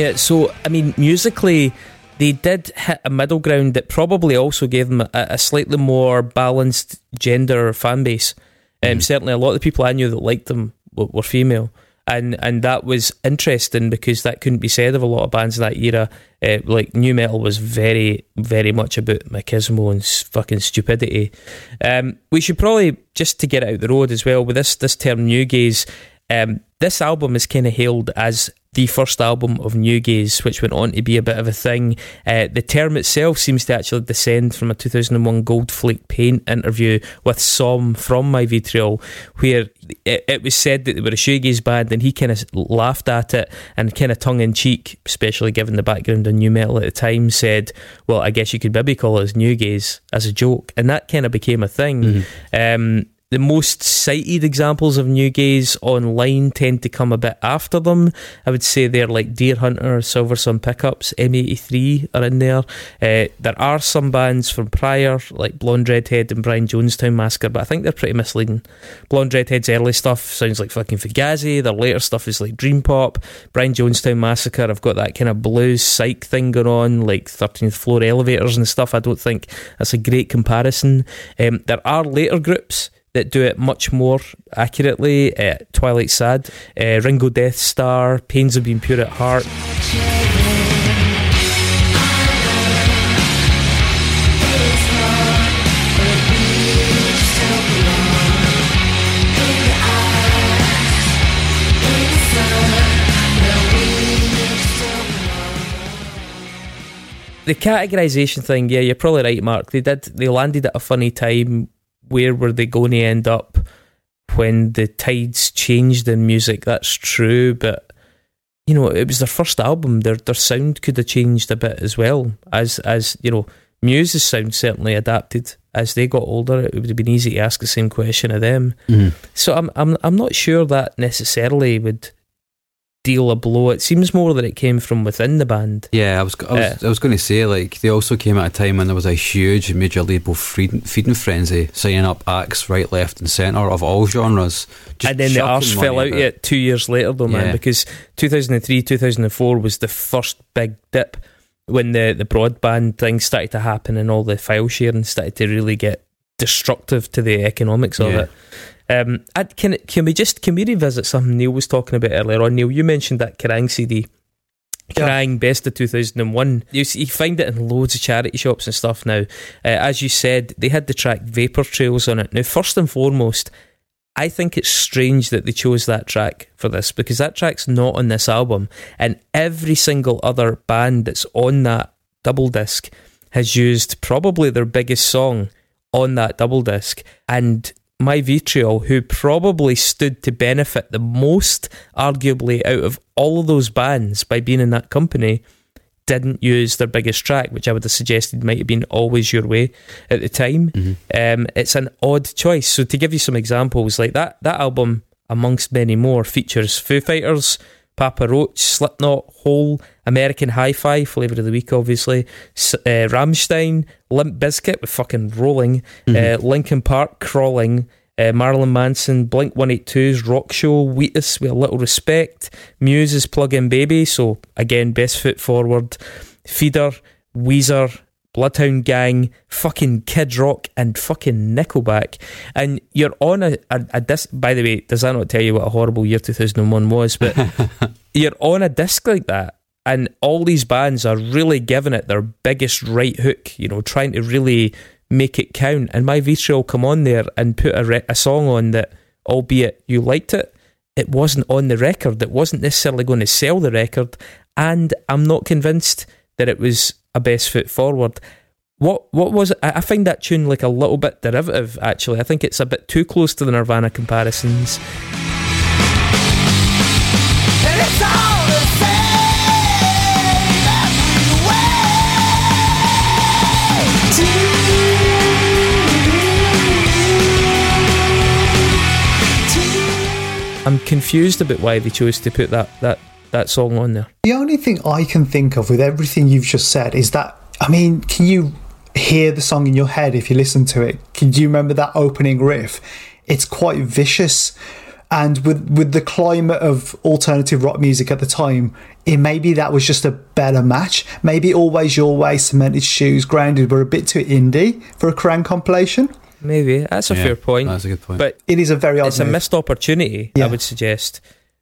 Yeah, so I mean, musically, they did hit a middle ground that probably also gave them a, a slightly more balanced gender fan base. Um, Certainly, a lot of the people I knew that liked them were, were female, and and that was interesting because that couldn't be said of a lot of bands in that era. Uh, like nu metal was very, very much about machismo and fucking stupidity. Um, we should probably just to get it out the road as well with this this term new gaze. Um, this album is kind of hailed as the first album of New Gaze, which went on to be a bit of a thing. Uh, the term itself seems to actually descend from a 2001 Gold Flake Paint interview with Som from My Vitriol, where it, it was said that they were a shoegaze band, and he kind of laughed at it and kind of tongue in cheek, especially given the background on nu metal at the time, said, "Well, I guess you could maybe call us New Gaze as a joke," and that kind of became a thing. Um, the most cited examples of new gaze online tend to come a bit after them. I would say they're like Deerhunter, Silver Sun Pickups, M83 are in there. Uh, there are some bands from prior, like Blonde Redhead and Brian Jonestown Massacre, but I think they're pretty misleading. Blonde Redhead's early stuff sounds like fucking Fugazi, their later stuff is like Dream Pop. Brian Jonestown Massacre, I've got that kind of blues psych thing going on, like 13th floor elevators and stuff. I don't think that's a great comparison. Um, there are later groups that do it much more accurately. Uh, Twilight Sad, uh, Ringo Deathstarr, Pains of Being Pure at Heart. The categorization thing, yeah, you're probably right, Mark. They did. They landed at a funny time. Where were they going to end up when the tides changed in music? That's true, but you know, it was their first album. Their their sound could have changed a bit as well as as you know, Muse's sound certainly adapted as they got older. It would have been easy to ask the same question of them. Mm-hmm. So I'm I'm I'm not sure that necessarily would deal a blow. It seems more that it came from within the band. Yeah, I was I was, I was going to say like they also came at a time when there was a huge major label feeding, feeding frenzy, signing up acts right, left, and centre of all genres. Just and then the arse fell out yet two years later though man Yeah. because 2003 2004 was the first big dip when the, the broadband thing started to happen and all the file sharing started to really get destructive to the economics of Yeah. it um, can can we just can we revisit something Neil was talking about earlier on Neil you mentioned that Kerrang CD Yeah. Best of 2001 you, you find it in loads of charity shops and stuff now uh, as you said they had the track Vapor Trails on it now first and foremost I think it's strange that they chose that track for this because that track's not on this album, and every single other band that's on that double disc has used probably their biggest song on that double disc. And My Vitriol, who probably stood to benefit the most, arguably, out of all of those bands by being in that company, didn't use their biggest track, which I would have suggested might have been Always Your Way at the time. Um, it's an odd choice. So to give you some examples, like that that album, amongst many more, features Foo Fighters, Papa Roach, Slipknot, Hole, American Hi-Fi, Flavor of the Weak, obviously, S- uh, Rammstein, Limp Bizkit with fucking Rolling, uh, Linkin Park, Crawling. Uh, Marilyn Manson, Blink 182's Rock Show, Wheatus with a little respect, Muse's Plug In Baby, so again, best foot forward, Feeder, Weezer, Bloodhound Gang, fucking Kid Rock, and fucking Nickelback. And you're on a, a, a disc, by the way, does that not tell you what a horrible year 2001 was? But you're on a disc like that, and all these bands are really giving it their biggest right hook, you know, trying to really make it count. And my Vitriol come on there and put a, re- a song on that, albeit you liked it, it wasn't on the record. It wasn't necessarily going to sell the record, and I'm not convinced that it was a best foot forward. What what was it? I find that tune like a little bit derivative. Actually, I think it's a bit too close to the Nirvana comparisons. And it's all the same I'm confused about why they chose to put that that that song on there. The only thing I can think of with everything you've just said is that, I mean, can you hear the song in your head if you listen to it? Can you remember that opening riff? It's quite vicious. And with, with the climate of alternative rock music at the time, it maybe that was just a better match. Maybe Always Your Way, Cemented Shoes, Grounded were a bit too indie for a Kerrang compilation. Maybe that's a Yeah, fair point. That's a good point. But It is a very odd it's a missed opportunity. Yeah. I would suggest.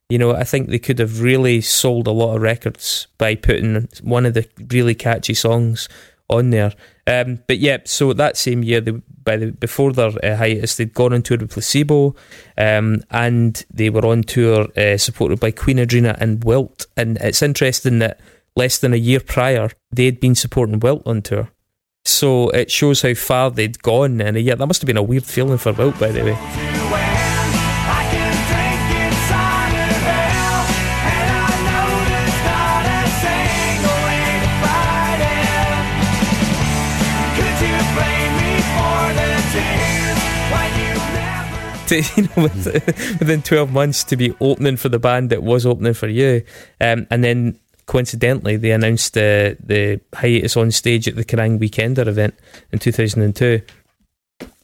You know, I think they could have really sold a lot of records by putting one of the really catchy songs on there. Um, but yeah, so that same year, they, by the before their uh, hiatus, they'd gone on tour with Placebo, um, and they were on tour uh, supported by Queen Adrena and Wilt. And it's interesting that less than a year prior, they'd been supporting Wilt on tour. So it shows how far they'd gone in a year. That must have been a weird feeling for Wilt, by the way. to, you know, with, within 12 months to be opening for the band that was opening for you. Um, and then coincidentally, they announced the, the hiatus on stage at the Kerrang Weekender event in 2002.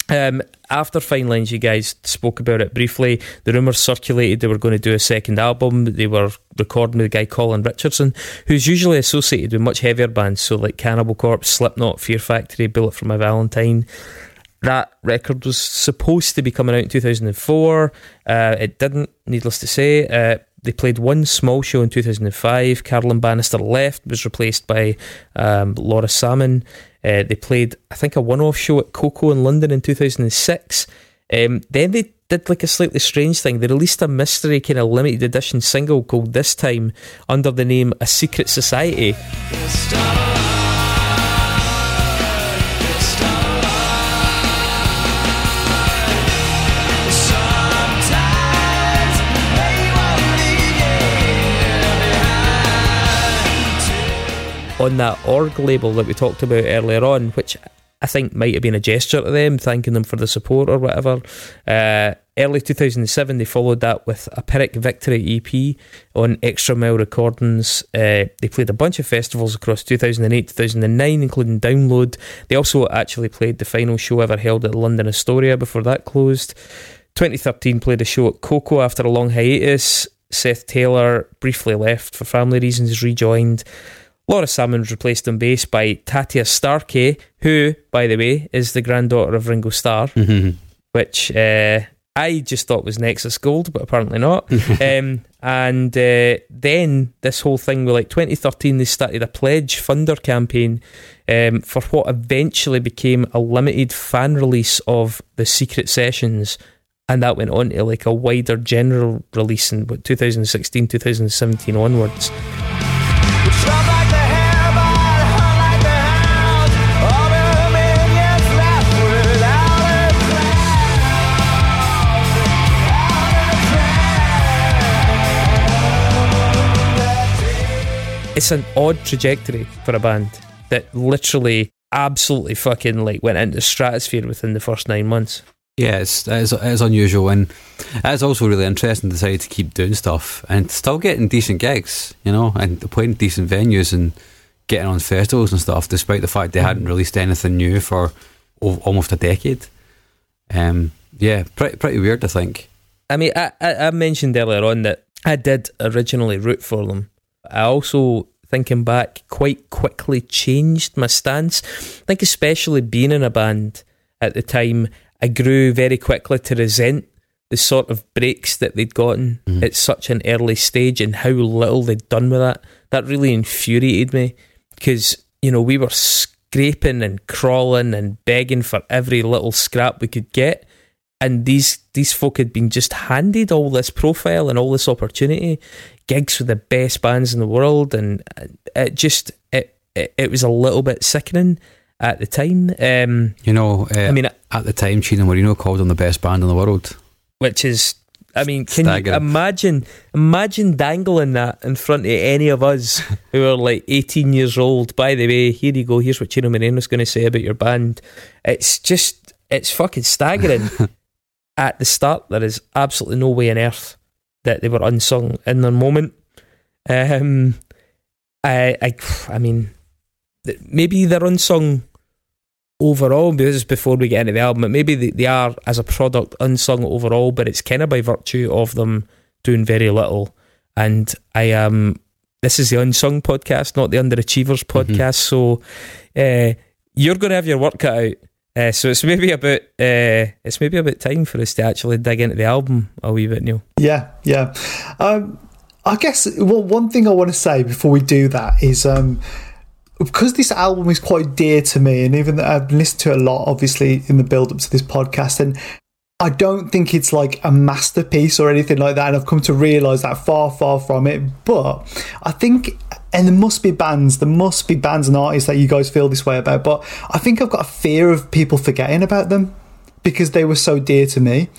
Um, after Finelines, you guys spoke about it briefly. The rumours circulated they were going to do a second album. They were recording with a guy Colin Richardson, who's usually associated with much heavier bands, so like Cannibal Corpse, Slipknot, Fear Factory, Bullet for My Valentine. That record was supposed to be coming out in 2004. Uh, it didn't, needless to say. Uh, they played one small show in 2005. Carolyn Bannister left, was replaced by um, Laura Salmon. Uh, they played, I think, a one off show at KOKO in London in 2006. Um, then they did like a slightly strange thing. They released a mystery kind of limited edition single called This Time under the name A Secret Society. On that org label that we talked about earlier on, which I think might have been a gesture to them, thanking them for the support or whatever. Uh, early 2007, they followed that with a Pyrrhic Victory EP on Extra Mile Recordings. Uh, they played a bunch of festivals across 2008, 2009, including Download. They also actually played the final show ever held at London Astoria before that closed. 2013 played a show at KOKO after a long hiatus. Seth Taylor briefly left for family reasons, rejoined. Laura Salmon was replaced on bass by Tatia Starkey, who, by the way, is the granddaughter of Ringo Starr, which uh, I just thought was Nexus Gold, but apparently not. um, and uh, then this whole thing with like 2013, they started a pledge funder campaign um, for what eventually became a limited fan release of the Secret Sessions. And that went on to like a wider general release in 2016, 2017 onwards. It's an odd trajectory for a band that literally absolutely fucking like went into stratosphere within the first nine months. Yeah, it's, it's, it's unusual and it's also really interesting to decide to keep doing stuff and still getting decent gigs, you know, and playing decent venues and getting on festivals and stuff, despite the fact they hadn't released anything new for almost a decade. Um, yeah, pretty pretty weird, I think. I mean, I, I, I mentioned earlier on that I did originally root for them. I also, thinking back, quite quickly changed my stance. I think, especially being in a band at the time, I grew very quickly to resent the sort of breaks that they'd gotten mm-hmm. at such an early stage and how little they'd done with that. That really infuriated me because, you know, we were scraping and crawling and begging for every little scrap we could get and these these folk had been just handed all this profile and all this opportunity, gigs with the best bands in the world, and it just it it, it was a little bit sickening at the time. Um, You know, uh, I mean, at the time, Chino Moreno called them the best band in the world. which is. I mean, can you imagine imagine dangling that in front of any of us who are like 18 years old? By the way, here you go. Here's what Chino Moreno's going to say about your band. It's just, it's fucking staggering. At the start, there is absolutely no way on earth that they were unsung in their moment. Um, I, I, I mean, maybe they're unsung overall because before we get into the album, but maybe they, they are as a product unsung overall, but it's kind of by virtue of them doing very little. And I am this is the unsung podcast, not the underachievers podcast. So uh, you're going to have your work cut out. Uh, so it's maybe about uh, it's maybe about time for us to actually dig into the album a wee bit, Neil. Yeah, yeah. Um, I guess well, one thing I want to say before we do that is um, because this album is quite dear to me, and even though I've listened to it a lot, obviously in the build up to this podcast, and I don't think it's like a masterpiece or anything like that. And I've come to realize that far, far from it. But I think, and there must be bands, there must be bands and artists that you guys feel this way about. But I think I've got a fear of people forgetting about them because they were so dear to me.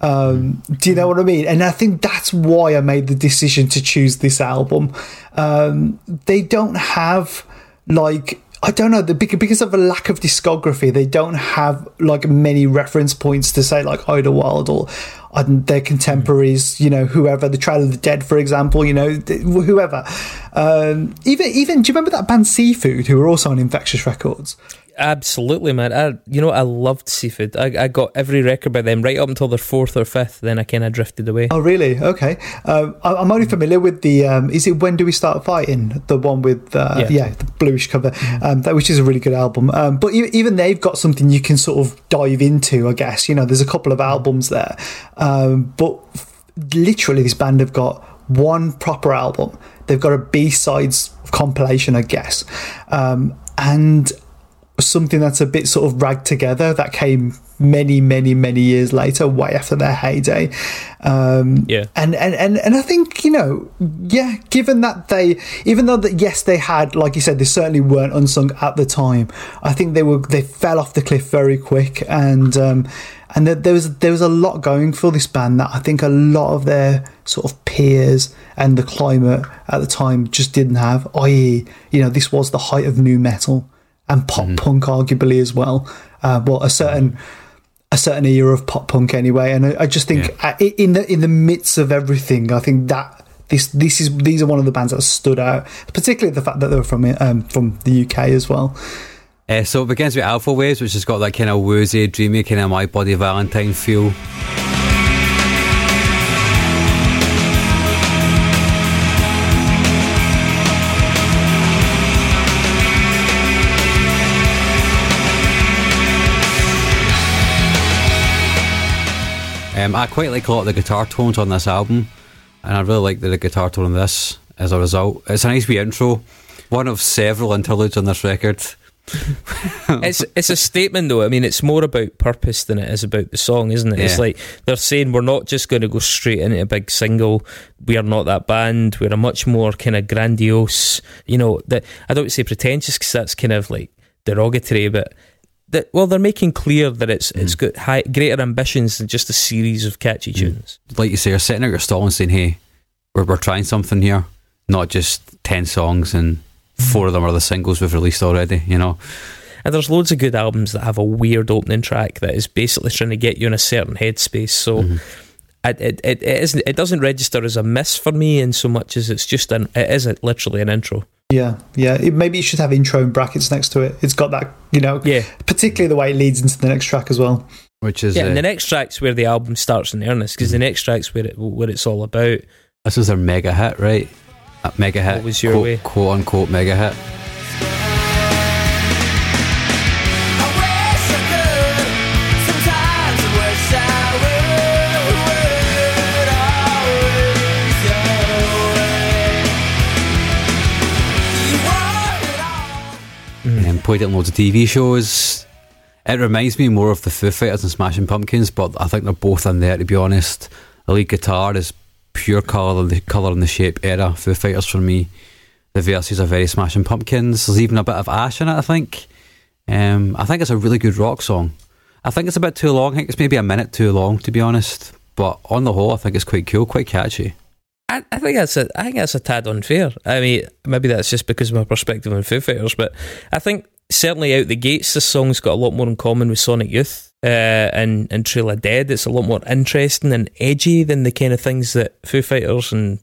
Um, do you know what I mean? And I think that's why I made the decision to choose this album. Um, they don't have like I don't know the because of a lack of discography, they don't have like many reference points to say like Idlewild or their contemporaries. You know, whoever the Trail of the Dead, for example. You know, whoever. Um, even even do you remember that band Seafood who were also on Infectious Records? Absolutely, man. I you know I loved Seafood. I, I got every record by them right up until their fourth or fifth. Then I kind of drifted away. Oh, really? Okay. Um, I- I'm only familiar with the. Um, is it When Do We Start Fighting? The one with uh, Yeah. yeah. the bluish cover, um, that which is a really good album. Um, but even they've got something you can sort of dive into. I guess you know there's a couple of albums there, um, but f- literally this band have got one proper album. They've got a B sides compilation, I guess, um, and something that's a bit sort of ragged together that came many, many, many years later, way after their heyday. Um, Yeah. and, and, and, and I think, you know, yeah, given that they, even though that, yes, they had, like you said, they certainly weren't unsung at the time. I think they were, they fell off the cliff very quick. And, um, and there, there was, there was a lot going for this band that I think a lot of their sort of peers and the climate at the time just didn't have, i.e., you know, this was the height of nu metal and pop punk arguably as well. Uh, well, a certain, a certain era of pop punk anyway. And I, I just think uh, i in the in the midst of everything, I think that this this is these are one of the bands that stood out, particularly the fact that they were from um, from the UK as well. Uh, so it begins with Alpha Waves, which has got that kind of woozy, dreamy, kind of My Bloody Valentine feel. Um, I quite like a lot of the guitar tones on this album, and I really like the, the guitar tone on this as a result. It's a nice wee intro, one of several interludes on this record. it's it's a statement though. I mean, it's more about purpose than it is about the song, isn't it? It's like they're saying we're not just going to go straight into a big single. We are not that band. We're a much more kind of grandiose. You know, that I don't say pretentious because that's kind of like derogatory, but. That, well, they're making clear that it's it's mm. got high, greater ambitions than just a series of catchy mm. tunes. like you say, you're sitting at your stall and saying, "Hey, we're we're trying something here, not just ten songs and mm. four of them are the singles we've released already." You know, And there's loads of good albums that have a weird opening track that is basically trying to get you in a certain headspace. So mm-hmm. it, it, it, it isn't it doesn't register as a miss for me in so much as it's just an it is a, literally an intro. Yeah, yeah. It, maybe you should have intro and brackets next to it. It's got that, you know, Yeah. particularly the way it leads into the next track as well. which is Yeah, uh, and the next track's where the album starts in earnest because the next track's where it what it's all about. this is their mega hit, right? A mega hit, What was your quote, way? quote unquote mega hit. Played it in loads of TV shows. It reminds me more of the Foo Fighters and Smashing Pumpkins, but I think they're both in there. To be honest, the lead guitar is pure colour, the colour and the shape era. Foo Fighters for me. The verses are very Smashing Pumpkins. There's even a bit of Ash in it. I think. Um, I think it's a really good rock song. I think it's a bit too long. I think it's maybe a minute too long, to be honest. But on the whole, I think it's quite cool, quite catchy. I, I think that's a I think that's a tad unfair. I mean, maybe that's just because of my perspective on Foo Fighters, but I think certainly out the gates, this song's got a lot more in common with Sonic Youth uh, and and Trail of Dead. It's a lot more interesting and edgy than the kind of things that Foo Fighters and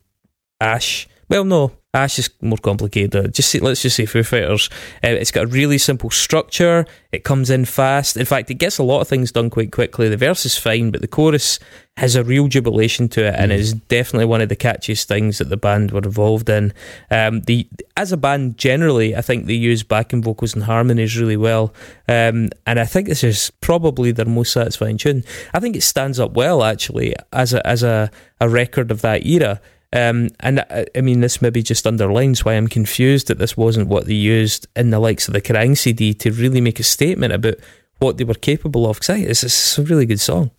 Ash. Well, no, Ash is more complicated. Just let's just say Foo Fighters. Uh, it's got a really simple structure. It comes in fast. In fact, it gets a lot of things done quite quickly. The verse is fine, but the chorus has a real jubilation to it, and is definitely one of the catchiest things that the band were involved in. Um, the as a band generally, I think they use backing vocals and harmonies really well, um, and I think this is probably their most satisfying tune. I think it stands up well actually as a as a, a record of that era. Um, and I, I mean, this maybe just underlines why I'm confused that this wasn't what they used in the likes of the Kerrang CD to really make a statement about what they were capable of. Because it's, it's a really good song.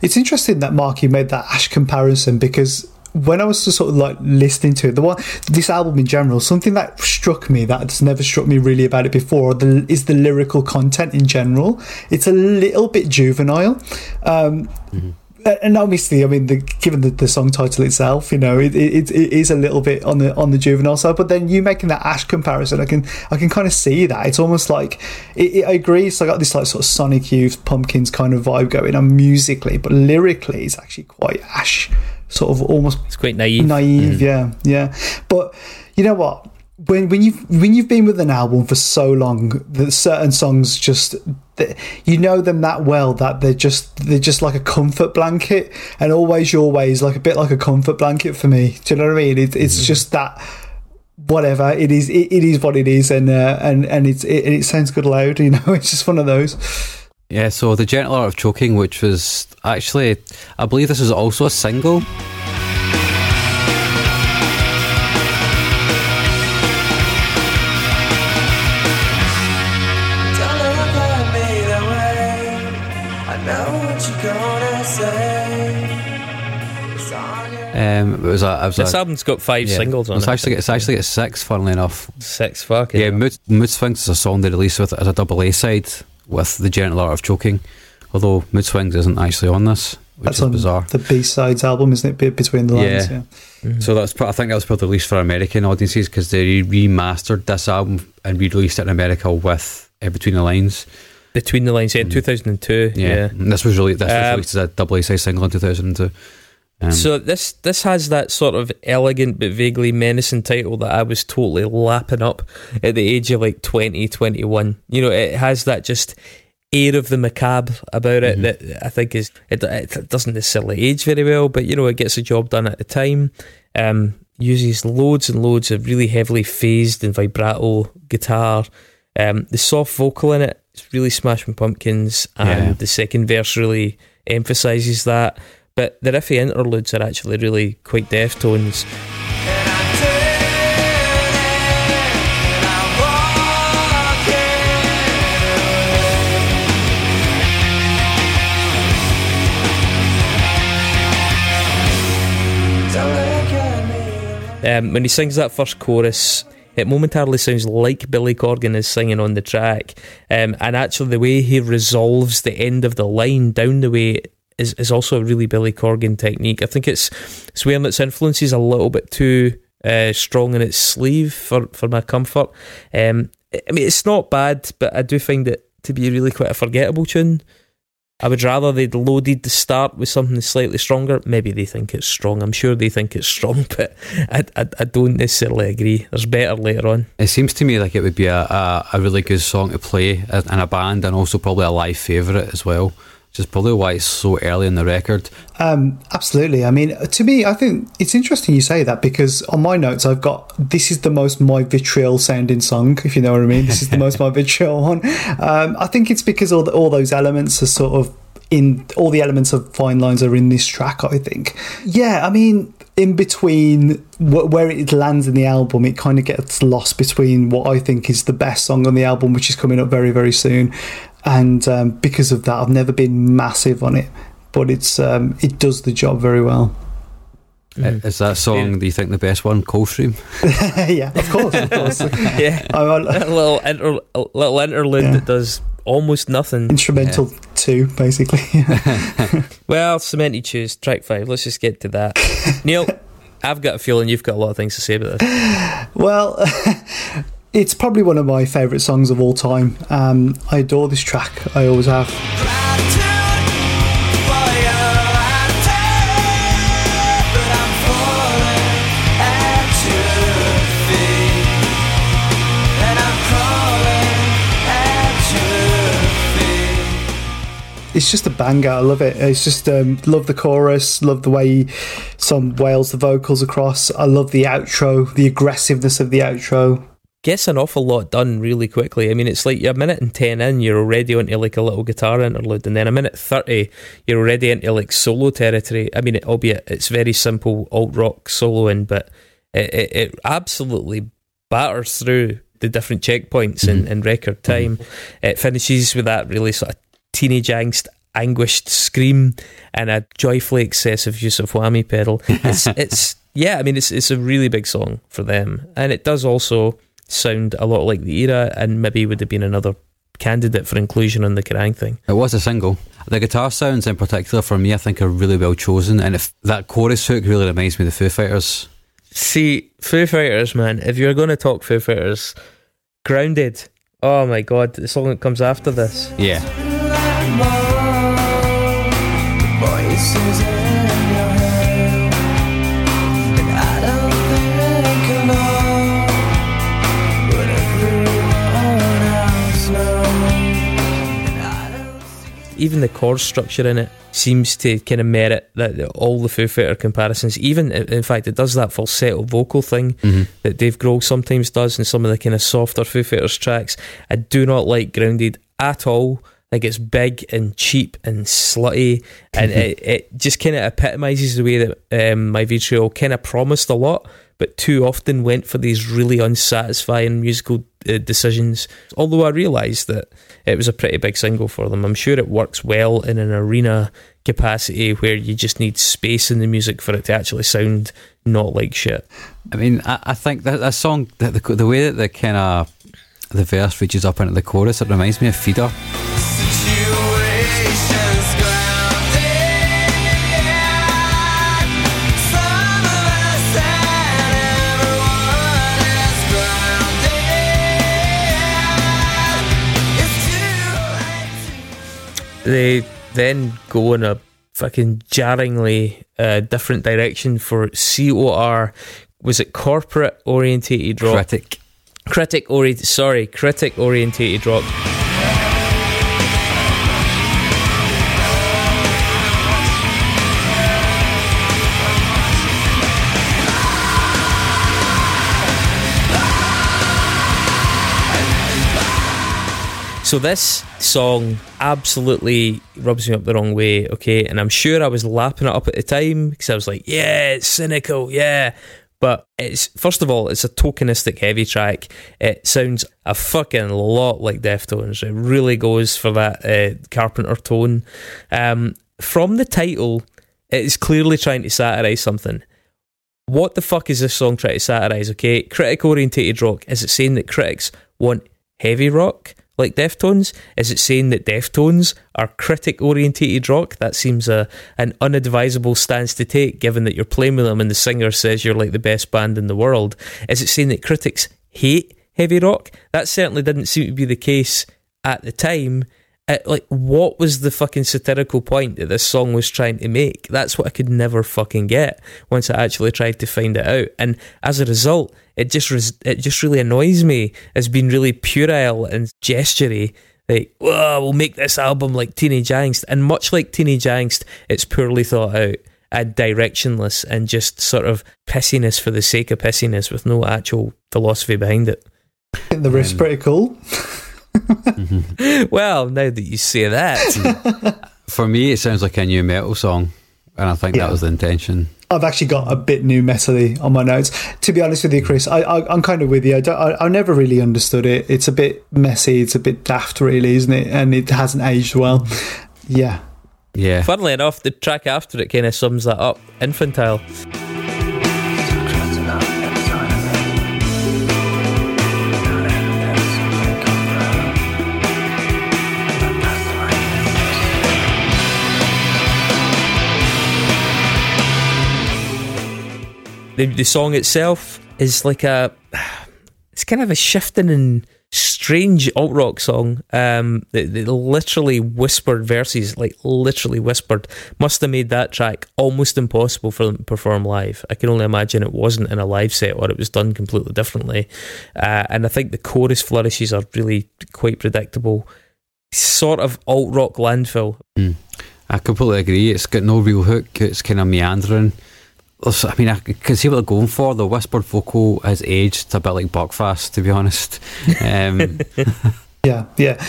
It's interesting that Marky made that Ash comparison because when I was just sort of like listening to it, the one this album in general, something that struck me that has never struck me really about it before the, is the lyrical content in general. It's a little bit juvenile. Um, and obviously, I mean, the, given the, the song title itself, you know, it, it, it is a little bit on the on the juvenile side. But then you making that Ash comparison, I can I can kind of see that. It's almost like it, it, I agree. So I got this like sort of Sonic Youth, Pumpkins kind of vibe going on musically, but lyrically, it's actually quite Ash, sort of almost It's quite naive. naive. Mm. Yeah, yeah. But you know what? When when you've when you've been with an album for so long, that certain songs just you know them that well that they're just they're just like a comfort blanket, and always your way is like a bit like a comfort blanket for me. Do you know what I mean? It, it's just that whatever it is, it, it is what it is, and uh, and and it's it, it sounds good loud. You know, it's just one of those. Yeah, so the gentle art of choking, which was actually, I believe this is also a single. Um, it was a, it was This a, album's got five yeah, singles on it's it. actually it's actually got six, funnily enough. six fucking. Yeah, Mood, Mood Swings is a song they released with as a double A side with the Gentle Art of Choking. Although Mood Swings isn't actually on this, which That's is on bizarre. the B sides album, isn't it? Between the lines. Yeah. Yeah. So that's I think that was probably released for American audiences because they remastered this album and re-released it in America with uh, Between the Lines. Between the lines, yeah, 2002. Yeah, yeah. This was really this was Um, released as a double A side single in two thousand and two. Um, So this this has that sort of elegant but vaguely menacing title that I was totally lapping up at the age of like 20, 21. You know, it has that just air of the macabre about it that I think is it, it doesn't necessarily age very well, but you know, it gets the job done at the time. Um, uses loads and loads of really heavily phased and vibrato guitar. Um, the soft vocal in it is really Smashing Pumpkins, and Yeah. the second verse really emphasizes that. But the riffy interludes are actually really quite Deftones. Um, when he sings that first chorus, it momentarily sounds like Billy Corgan is singing on the track. Um, and actually, the way he resolves the end of the line down the way is, is also a really Billy Corgan technique. I think it's, it's wearing its influences a little bit too uh, strong in its sleeve for, for my comfort. Um, I mean, it's not bad, but I do find it to be really quite a forgettable tune. I would rather they'd loaded the start with something slightly stronger. Maybe they think it's strong. I'm sure they think it's strong, but I, I, I don't necessarily agree. There's better later on. it seems to me like it would be a, a, a really good song to play in a band and also probably a live favourite as well. Which is probably why it's so early in the record. Um, absolutely. I mean, to me, I think it's interesting you say that because on my notes, I've got this is the most my vitriol sounding song, if you know what I mean. This is the most my vitriol one. Um, I think it's because all the, all those elements are sort of in all the elements of Finelines are in this track. I think. Yeah, I mean, in between wh- where it lands in the album, it kind of gets lost between what I think is the best song on the album, which is coming up very very soon, and um, because of that, I've never been massive on it but it's um, it does the job very well. Is that song, do you think, the best one? Coldstream? yeah, of course, of course. Yeah, I, I, a little inter, a little interlude Yeah. that does almost nothing. instrumental two, basically. Well, Cemented Shoes track five. Let's just get to that. Neil, I've got a feeling you've got a lot of things to say about this. well, it's probably one of my favourite songs of all time. Um, I adore this track. I always have. It's just a banger. I love it. It's just um, love the chorus. Love the way Som wails the vocals across. I love the outro. The aggressiveness of the outro. Gets an awful lot done really quickly. I mean, it's like a minute and 10 in, you're already onto like a little guitar interlude, and then a minute 30, you're already into like solo territory. I mean, it, albeit it's very simple alt rock soloing, but it, it, it absolutely batters through the different checkpoints in, in record time. It finishes with that really sort of teenage angst, anguished scream, and a joyfully excessive use of whammy pedal. It's it's yeah, I mean it's it's a really big song for them, and it does also sound a lot like the era, and maybe would have been another candidate for inclusion on the Kerrang thing. It was a single. The guitar sounds, in particular, for me, I think are really well chosen. And if that chorus hook really reminds me of the Foo Fighters. See, Foo Fighters, man. If you're going to talk Foo Fighters, Grounded. Oh my god, the song that comes after this. Yeah. Even the chord structure in it seems to kind of merit that all the Foo Fighter comparisons. Even in fact, it does that falsetto vocal thing mm-hmm. that Dave Grohl sometimes does in some of the kind of softer Foo Fighters tracks. I do not like Grounded at all. Like it's big and cheap and slutty, and it, it just kind of epitomizes the way that um, my vitriol kind of promised a lot, but too often went for these really unsatisfying musical uh, decisions. Although I realise that it was a pretty big single for them, I'm sure it works well in an arena capacity where you just need space in the music for it to actually sound not like shit. I mean, I, I think that that song, the, the, the way that the kind of the verse reaches up into the chorus, it reminds me of Feeder. They then go in a fucking jarringly uh, different direction for COR. Was it corporate orientated rock? Critic. critic oriented sorry critic orientated rock So this song absolutely rubs me up the wrong way, okay? And I'm sure I was lapping it up at the time because I was like, yeah, it's cynical, yeah. But it's first of all, it's a tokenistic heavy track. It sounds a fucking lot like Deftones. It really goes for that uh, Carpenter tone. Um, from the title, it is clearly trying to satirize something. What the fuck is this song trying to satirize? Okay, critic orientated rock. Is it saying that critics want heavy rock like Deftones? Is it saying that Deftones are critic orientated rock? That seems a an unadvisable stance to take, given that you're playing with them and the singer says you're like the best band in the world. Is it saying that critics hate heavy rock? That certainly didn't seem to be the case at the time. Uh, like, what was the fucking satirical point that this song was trying to make? That's what I could never fucking get once I actually tried to find it out. And as a result, it just res- it just really annoys me as being really puerile and gestury. Like, whoa, we'll make this album like Teenage Angst. And much like Teenage Angst, it's poorly thought out and directionless and just sort of pissiness for the sake of pissiness with no actual philosophy behind it. I think the riff's pretty cool. Well, now that you say that, For me, it sounds like a nu metal song, and I think Yeah. that was the intention. I've actually got a bit nu metally on my notes. To be honest with you, Chris, I, I, I'm kind of with you. I, don't, I, I never really understood it. It's a bit messy. It's a bit daft, really, isn't it? And it hasn't aged well. Yeah. Yeah. funnily enough, the track after it kind of sums that up. Infantile. The, the song itself is like a it's kind of a shifting and strange alt rock song. Um, the, the literally whispered verses, like literally whispered, must have made that track almost impossible for them to perform live. I can only imagine it wasn't in a live set or it was done completely differently. Uh, and I think the chorus flourishes are really quite predictable. Sort of alt rock landfill. I completely agree. It's got no real hook. It's kind of meandering. Also, I mean, I can see what they're going for. The whispered vocal has aged a bit like Buckfast, to be honest. Um, Yeah, yeah,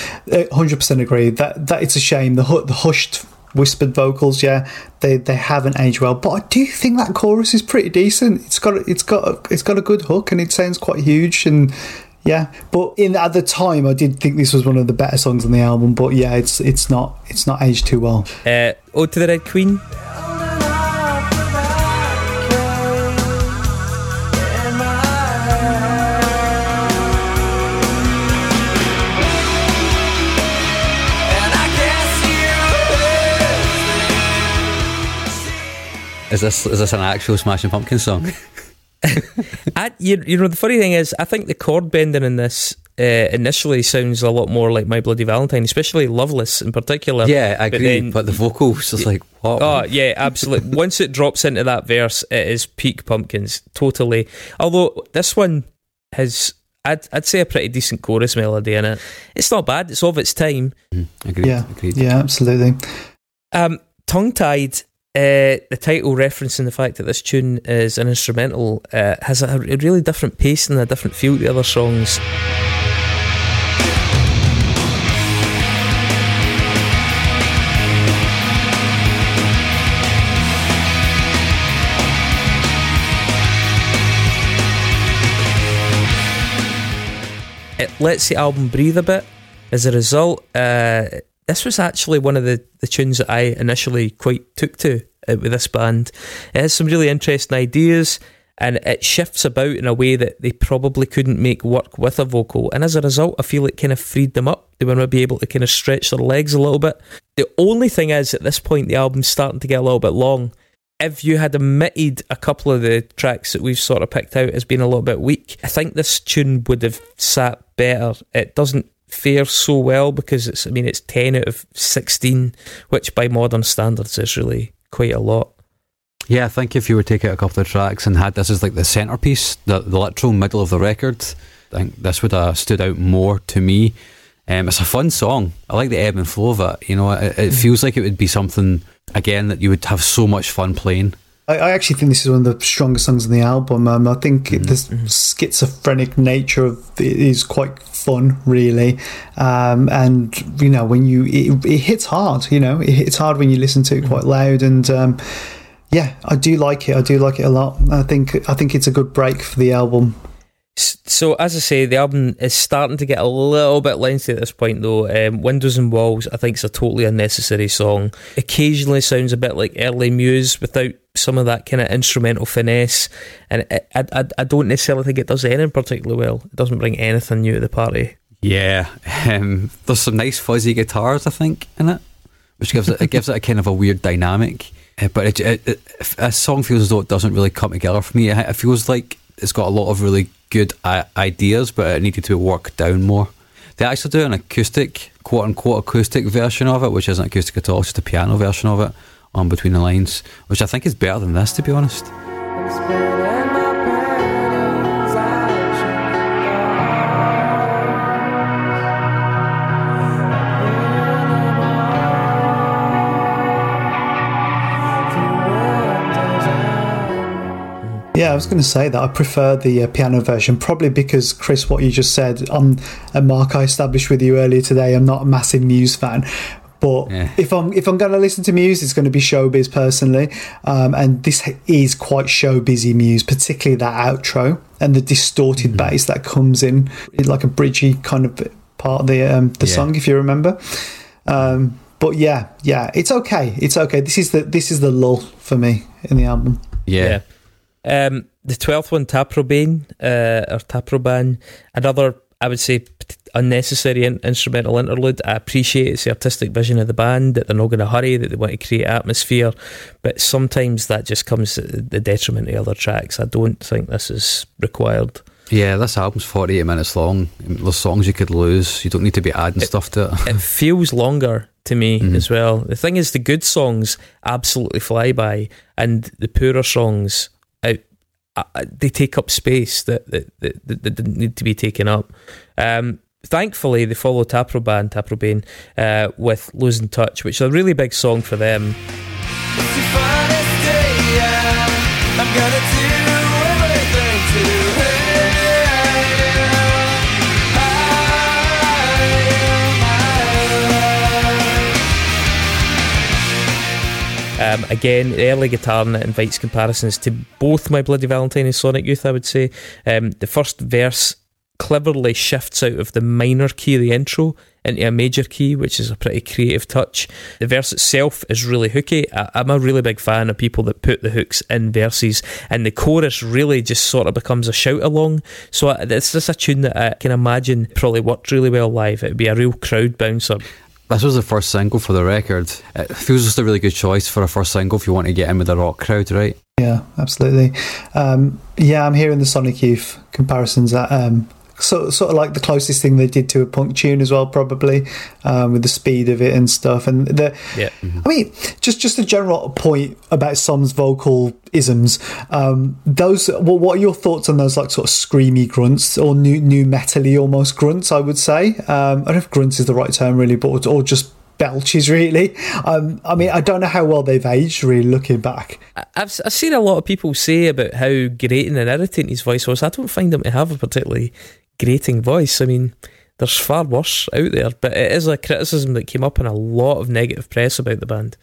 hundred percent agree. That that it's a shame. The the hushed whispered vocals, yeah, they they haven't aged well. But I do think that chorus is pretty decent. It's got a- it's got a, it's got a good hook and it sounds quite huge and yeah. But in at the time, I did think this was one of the better songs on the album. But yeah, it's it's not it's not aged too well. Uh, Ode to the Red Queen. Is this is this an actual Smashing Pumpkins song? I, you, you know, the funny thing is, I think the chord bending in this uh, initially sounds a lot more like My Bloody Valentine, especially Loveless in particular. yeah, I But agree. then- But, the vocals is like what? Oh yeah, absolutely. Once it drops into that verse, it is peak pumpkins, totally. Although this one has, I'd I'd say a pretty decent chorus melody in it. It's not bad. It's of its time. agreed. Yeah, agreed. yeah, absolutely. Um, tongue tied. Uh, the title referencing the fact that this tune is an instrumental uh, has a, a really different pace and a different feel to the other songs. It lets the album breathe a bit. As a result, uh, this was actually one of the, the tunes that I initially quite took to uh, with this band. It has some really interesting ideas and it shifts about in a way that they probably couldn't make work with a vocal. And as a result, I feel it kind of freed them up. They were maybe able to kind of stretch their legs a little bit. The only thing is, at this point, the album's starting to get a little bit long. If you had omitted a couple of the tracks that we've sort of picked out as being a little bit weak, I think this tune would have sat better. It doesn't fare so well because it's, I mean, it's 10 out of 16, which by modern standards is really quite a lot. Yeah, I think if you were to take out a couple of tracks and had this as like the centerpiece, the, the literal middle of the record, I think this would have stood out more to me. Um, it's a fun song. I like the ebb and flow of it. You know, it, it feels like it would be something again that you would have so much fun playing. I, I actually think this is one of the strongest songs on the album. Um, I think the schizophrenic nature of it is quite fun, really. Um, and you know, when you it, it hits hard. You know, it hits hard when you listen to it quite loud. And um, yeah, I do like it. I do like it a lot. I think I think it's a good break for the album. So, as I say, the album is starting to get a little bit lengthy at this point, though. Um, Windows and Walls, I think, is a totally unnecessary song. Occasionally sounds a bit like early Muse without some of that kind of instrumental finesse. And I, I, I- I don't necessarily think it does anything particularly well. It doesn't bring anything new to the party. Yeah, um, there's some nice fuzzy guitars, I think, in it, which gives it, it gives it a kind of a weird dynamic. Uh, but it, it, it, a song feels as though it doesn't really come together for me. It, it feels like it's got a lot of really good I- ideas, but it needed to be worked down more. They actually do an acoustic, quote unquote, acoustic version of it, which isn't acoustic at all, it's just a piano version of it on Between the Lines, which I think is better than this, to be honest. Yeah, I was going to say that I prefer the uh, piano version, probably because Chris, what you just said, um, and Mark, I established with you earlier today, I'm not a massive Muse fan. But Yeah. if I'm if I'm going to listen to Muse, it's going to be showbiz personally, um, and this is quite showbizy Muse, particularly that outro and the distorted bass that comes in, like a bridgy kind of part of the um, the Yeah. song, if you remember. Um, but yeah, yeah, it's okay. It's okay. This is the this is the lull for me in the album. Yeah. Um, the twelfth one, Taprobane, uh, or Taproban, another I would say p- unnecessary in- instrumental interlude. I appreciate it's the artistic vision of the band that they're not going to hurry, that they want to create atmosphere, but sometimes that just comes at the detriment of other tracks. I don't think this is required. Yeah, this album's 48 minutes long. There's songs you could lose. You don't need to be adding stuff to it. It feels longer to me as well. The thing is, the good songs absolutely fly by, and the poorer songs out. uh, They take up space that that, that, that, that didn't need to be taken up. Um, thankfully, they follow Taproban, Taprobane, uh, with Losing Touch, which is a really big song for them. Um, again, the early guitar in it invites comparisons to both My Bloody Valentine and Sonic Youth, I would say. Um, the first verse cleverly shifts out of the minor key of the intro into a major key, which is a pretty creative touch. The verse itself is really hooky. I, I'm a really big fan of people that put the hooks in verses, and the chorus really just sort of becomes a shout along. So I, it's just a tune that I can imagine probably worked really well live. It would be a real crowd bouncer. This was the first single for the record. It feels just a really good choice for a first single if you want to get in with the rock crowd, right? Yeah, absolutely. Um, yeah, I'm hearing the Sonic Youth comparisons. That um, sort sort of like the closest thing they did to a punk tune as well, probably um, with the speed of it and stuff. And the, Yeah. I mean, just just a general point about Som's vocal isms. Um, those, what, what are your thoughts on those like sort of screamy grunts or new new metally almost grunts? I would say. Um, I don't know if grunts is the right term really, but or just belches really. Um, I mean, I don't know how well they've aged. Really, looking back. I've, I've seen a lot of people say about how grating and irritating his voice was. I don't find him to have a particularly grating voice. I mean, there's far worse out there, but it is a criticism that came up in a lot of negative press about the band.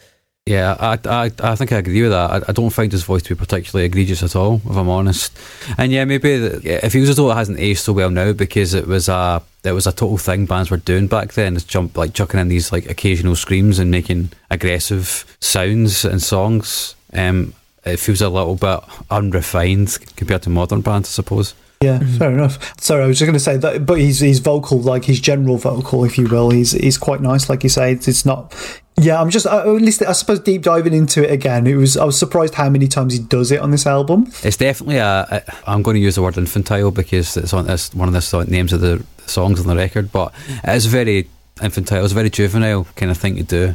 Yeah, I, I, I think I agree with that. I, I don't find his voice to be particularly egregious at all, if I'm honest. And yeah, maybe yeah, it feels as though it hasn't aged so well now because it was a it was a total thing bands were doing back then. Is jump like chucking in these like occasional screams and making aggressive sounds and songs. Um, it feels a little bit unrefined compared to modern bands, I suppose. Yeah, fair enough. Sorry, I was just going to say that, but his his vocal, like his general vocal, if you will, he's he's quite nice. Like you say, it's, it's not. Yeah, I'm just uh, at least I suppose deep diving into it again. It was I was surprised how many times he does it on this album. It's definitely a. a I'm going to use the word infantile because it's on this one of the names of the songs on the record, but it is very infantile. It's a very juvenile kind of thing to do.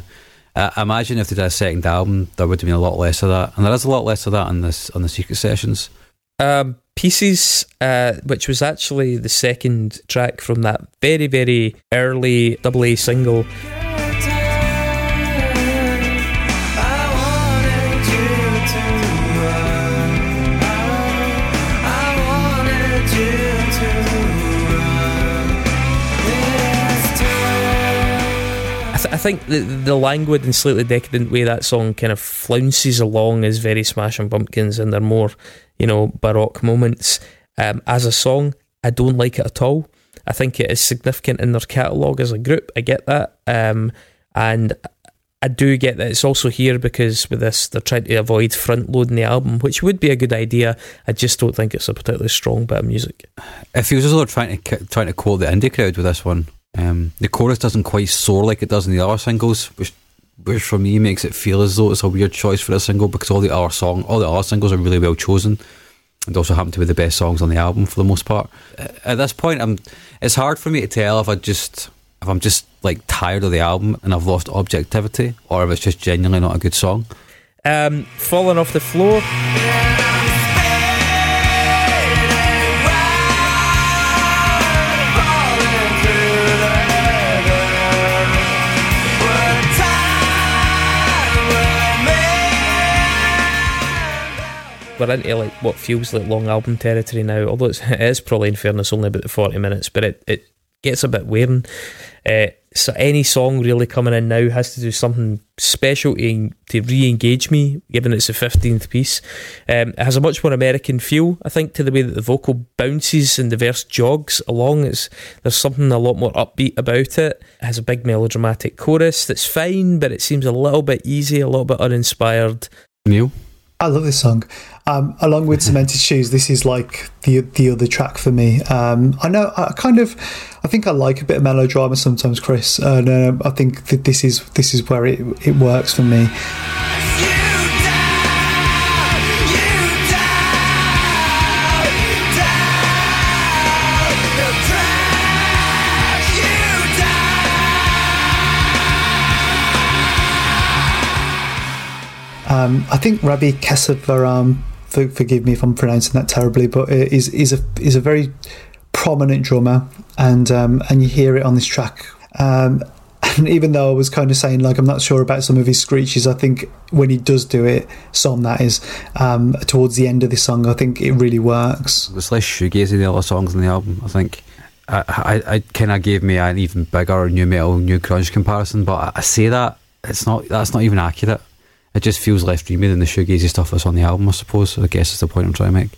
Uh, I imagine if they did a second album, there would have been a lot less of that, and there is a lot less of that on this on the Secret Sessions. Um, Pieces, uh, which was actually the second track from that very, very early double A single. I, think the, the languid and slightly decadent way that song kind of flounces along is very Smashing Pumpkins, and they're more, you know, baroque moments. Um, as a song, I don't like it at all. I think it is significant in their catalogue as a group. I get that, um, and I do get that it's also here because with this they're trying to avoid front loading the album, which would be a good idea. I just don't think it's a particularly strong bit of music. It feels as though trying to trying to quote the indie crowd with this one. Um, the chorus doesn't quite soar like it does in the other singles, which which for me makes it feel as though it's a weird choice for a single because all the other song, all the other singles are really well chosen, and also happen to be the best songs on the album for the most part. At this point, I'm. It's hard for me to tell if I just if I'm just like tired of the album and I've lost objectivity, or if it's just genuinely not a good song. Um, falling off the floor. We're into like what feels like long album territory now. Although it's, it is probably in fairness only about the forty minutes, but it, it gets a bit wearing. Uh, so any song really coming in now has to do something special to, to re-engage me, given it's the fifteenth piece. Um, it has a much more American feel, I think, to the way that the vocal bounces and the verse jogs along. It's there's something a lot more upbeat about it. It has a big melodramatic chorus that's fine, but it seems a little bit easy, a little bit uninspired. Neil, I love this song. Um, along with Cemented Shoes, this is like the the other track for me. Um, I know I kind of, I think I like a bit of melodrama sometimes, Chris, uh, I think that this is this is where it it works for me. Um, I think Ravi Kesavaram, forgive me if I'm pronouncing that terribly, but is is a is a very prominent drummer, and um, and you hear it on this track. Um, and even though I was kind of saying like I'm not sure about some of his screeches, I think when he does do it, some that is um, towards the end of this song, I think it really works. it's less shoegazy than the other songs on the album. I think. I, I, I kind of gave me an even bigger nu metal, new grunge comparison, but I, I say that it's not. That's not even accurate it just feels less dreamy than the shoegazy stuff that's on the album, I suppose. So I guess is the point I'm trying to make.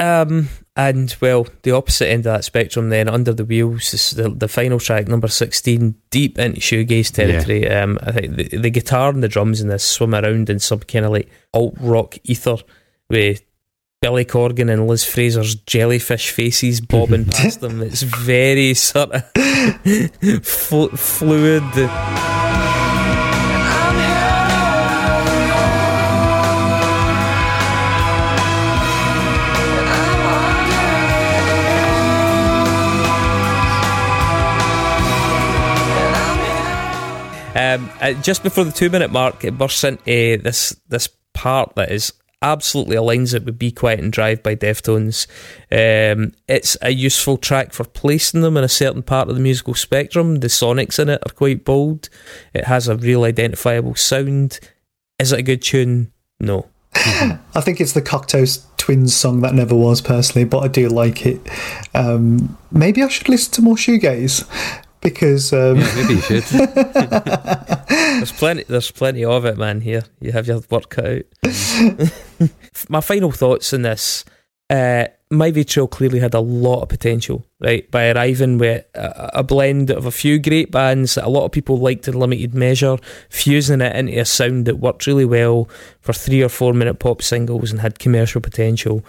Um, and well, the opposite end of that spectrum, then under the wheels, is the the final track, number sixteen, deep into shoegaze territory. Yeah. Um, I think the, the guitar and the drums in this swim around in some kind of like alt rock ether with Billy Corgan and Liz Fraser's jellyfish faces bobbing past them. It's very sort of fl- fluid. Um, uh, just before the two minute mark, it bursts into this this part that is absolutely aligns it with Be Quiet and Drive by Deftones. Um, it's a useful track for placing them in a certain part of the musical spectrum. The sonics in it are quite bold. It has a real identifiable sound. Is it a good tune? No. I think it's the Cocteau Twins song that never was personally, but I do like it. Um, maybe I should listen to more shoegaze because um, yeah, maybe you should. there's plenty. There's plenty of it, man. Here, you have your work cut out. My final thoughts on this. uh, My Vitriol clearly had a lot of potential, right? By arriving with a, a blend of a few great bands that a lot of people liked in limited measure, fusing it into a sound that worked really well for three or four minute pop singles and had commercial potential.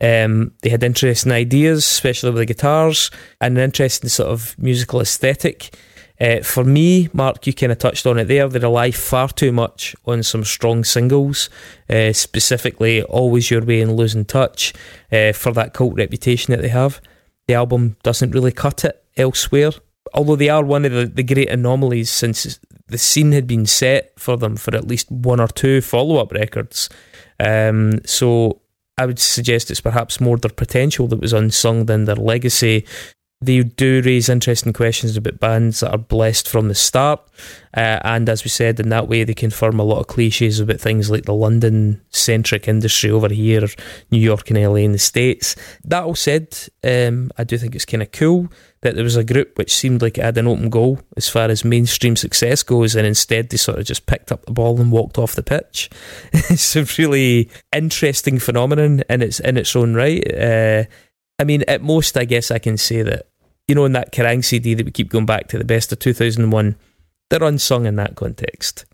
Um, they had interesting ideas, especially with the guitars, and an interesting sort of musical aesthetic. Uh, for me, Mark, you kind of touched on it there. They rely far too much on some strong singles, uh, specifically Always Your Way and Losing Touch, uh, for that cult reputation that they have. The album doesn't really cut it elsewhere, although they are one of the, the great anomalies since the scene had been set for them for at least one or two follow up records. Um, so I would suggest it's perhaps more their potential that was unsung than their legacy. They do raise interesting questions about bands that are blessed from the start, uh, and as we said, in that way they confirm a lot of cliches about things like the London centric industry over here, New York and LA in the States. That all said, um, I do think it's kind of cool that there was a group which seemed like it had an open goal as far as mainstream success goes, and instead they sort of just picked up the ball and walked off the pitch. it's a really interesting phenomenon in its in its own right. Uh, I mean, at most, I guess I can say that, you know, in that Kerrang CD that we keep going back to, the best of 2001, they're unsung in that context.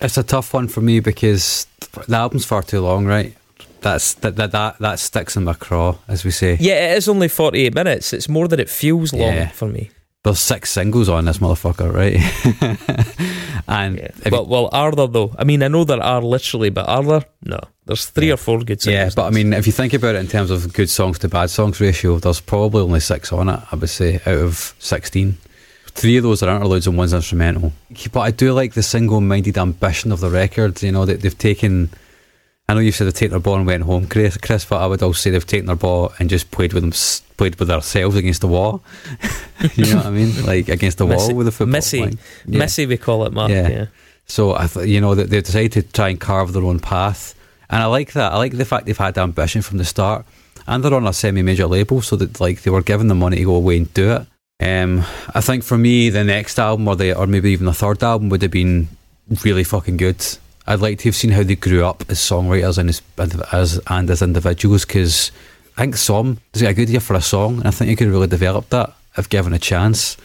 It's a tough one for me because the album's far too long, right? That's that that that, that sticks in my craw, as we say. Yeah, it is only 48 minutes. It's more than it feels long Yeah. for me. There's six singles on this motherfucker, right? and Yeah. if you- Well, well, are there though? I mean, I know there are literally, but are there? No. There's three or four good yeah, but I mean, if you think about it in terms of good songs to bad songs ratio, there's probably only six on it. I would say out of sixteen. Three of those are interludes and one's instrumental. But I do like the single-minded ambition of the record. You know that they've taken. I know you said they've taken their ball and went home, Chris. Chris, but I would also say they've taken their ball and just played with them, played with themselves against the wall. you know what I mean? Like against the wall Messy- with the football. Messy. Yeah. Messy, we call it, Mark. Yeah. Yeah. So I, th- you know, that they've decided to try and carve their own path, and I like that. I like the fact they've had ambition from the start, and they're on a semi-major label, so that like they were given the money to go away and do it. Um, I think for me, the next album, or the, or maybe even the third album, would have been really fucking good. I'd like to have seen how they grew up as songwriters and as, as and as individuals, because I think Som is a good year for a song, and I think you could really develop that if given a chance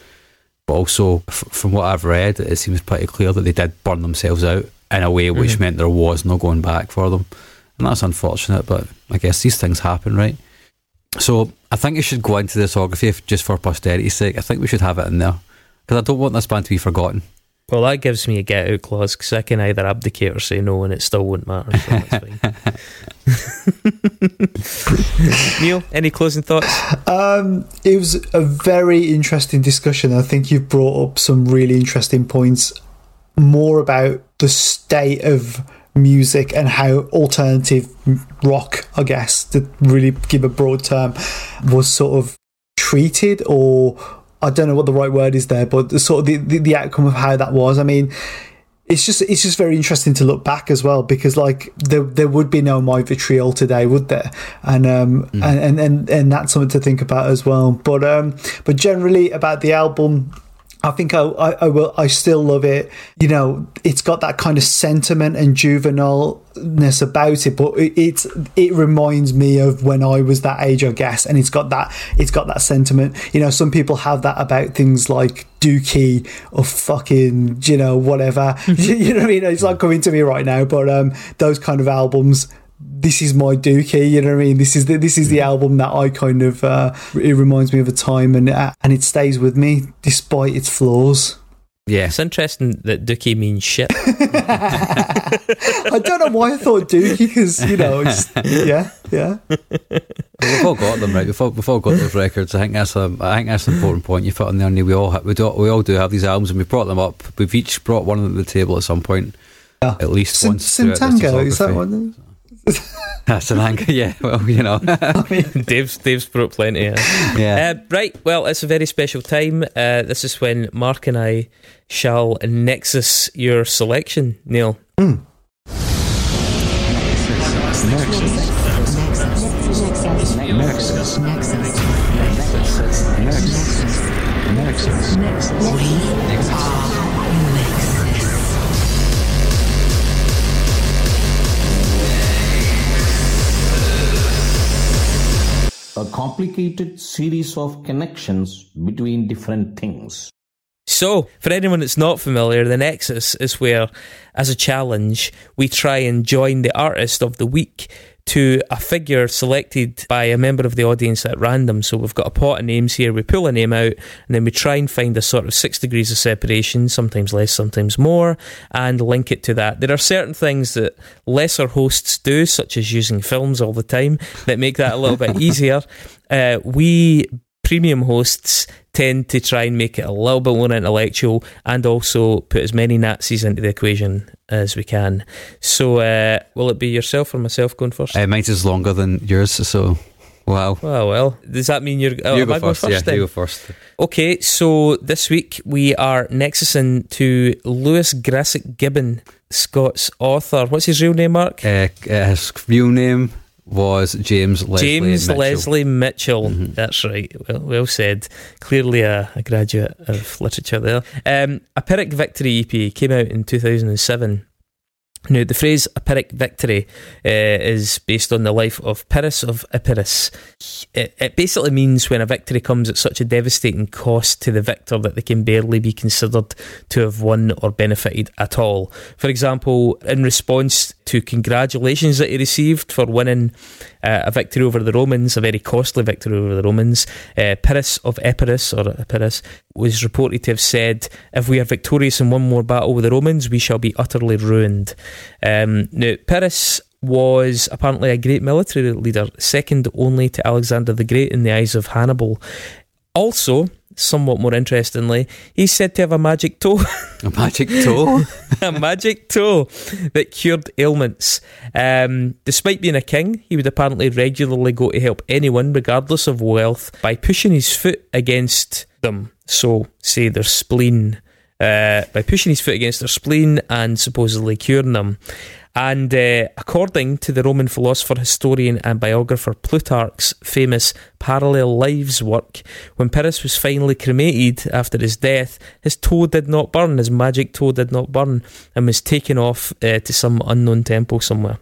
but also f- from what I've read, it seems pretty clear that they did burn themselves out in a way which mm-hmm. meant there was no going back for them, and that's unfortunate. But I guess these things happen, right? So I think you should go into the discography if, just for posterity's sake. I think we should have it in there because I don't want this band to be forgotten. Well, that gives me a get out clause because I can either abdicate or say no, and it still won't matter. So that's fine. Neil, any closing thoughts? Um, it was a very interesting discussion. I think you've brought up some really interesting points, more about the state of music and how alternative rock, I guess, to really give a broad term, was sort of treated or I don't know what the right word is there, but the sort of the, the, the outcome of how that was. I mean, it's just it's just very interesting to look back as well because like there there would be no my vitriol today would there? And um and, and and and that's something to think about as well. But um but generally about the album I think I, I, I will. I still love it. You know, it's got that kind of sentiment and juvenileness about it, but it, it's it reminds me of when I was that age, I guess. And it's got that it's got that sentiment. You know, some people have that about things like Dookie or fucking you know whatever. you know what I mean? It's not coming to me right now, but um, those kind of albums this is my dookie you know what i mean this is the this is the album that i kind of uh it reminds me of a time and uh, and it stays with me despite its flaws Yeah, It's interesting that Dookie means shit. i don't know why i thought dookie because you know it's yeah yeah we've all got them right. We've all, we've all got those records. I think that's a I think that's an important point you put on there. Neil. We all ha- we do we all do have these albums, and we brought them up. We've each brought one of them to the table at some point, Yeah. at least Sim- once. throughout Simtango, is that discography. one that's an anchor, yeah. Well, you know, Dave's Dave's brought plenty. Yeah. yeah. Uh, right. Well, it's a very special time. Uh, this is when Mark and I shall nexus your selection, Neil. Mm. Nexus. Nexus. Nexus. Nexus. Nexus. Nexus. Nexus. Nexus. A complicated series of connections between different things. So, for anyone that's not familiar, the Nexus is where, as a challenge, we try and join the artist of the week to a figure selected by a member of the audience at random. So we've got a pot of names here. We pull a name out and then we try and find a sort of six degrees of separation, sometimes less, sometimes more, and link it to that. There are certain things that lesser hosts do, such as using films all the time, that make that a little bit easier. Uh, we premium hosts tend to try and make it a little bit more intellectual and also put as many Nazis into the equation as we can. So, uh, will it be yourself or myself going first? Uh, mine's is longer than yours, so wow. well, well, does that mean you're? Oh, you go first. first yeah, then? you go first. Okay, so this week we are nexusing to Lewis Grassic Gibbon, Scots author. What's his real name, Mark? Uh, uh, his real name was James Leslie James Mitchell. Leslie Mitchell. Mm-hmm. That's right. Well, well said. Clearly a, a graduate of literature there. Um, a Pyrrhic Victory EP came out in 2007. Now, the phrase a Pyrrhic victory uh, is based on the life of Pyrrhus of Epirus. It, it basically means when a victory comes at such a devastating cost to the victor that they can barely be considered to have won or benefited at all. For example, in response to congratulations that he received for winning uh, a victory over the Romans, a very costly victory over the Romans, uh, Pyrrhus of Epirus, or Epirus, was reported to have said, If we are victorious in one more battle with the Romans, we shall be utterly ruined. Um, now, Pyrrhus was apparently a great military leader, second only to Alexander the Great in the eyes of Hannibal. Also, somewhat more interestingly, he's said to have a magic toe. A magic toe. a magic toe that cured ailments. Um, despite being a king, he would apparently regularly go to help anyone, regardless of wealth, by pushing his foot against them. So, say their spleen. Uh, by pushing his foot against their spleen and supposedly curing them. And uh, according to the Roman philosopher, historian, and biographer Plutarch's famous Parallel Lives work, when Pyrrhus was finally cremated after his death, his toe did not burn, his magic toe did not burn, and was taken off uh, to some unknown temple somewhere.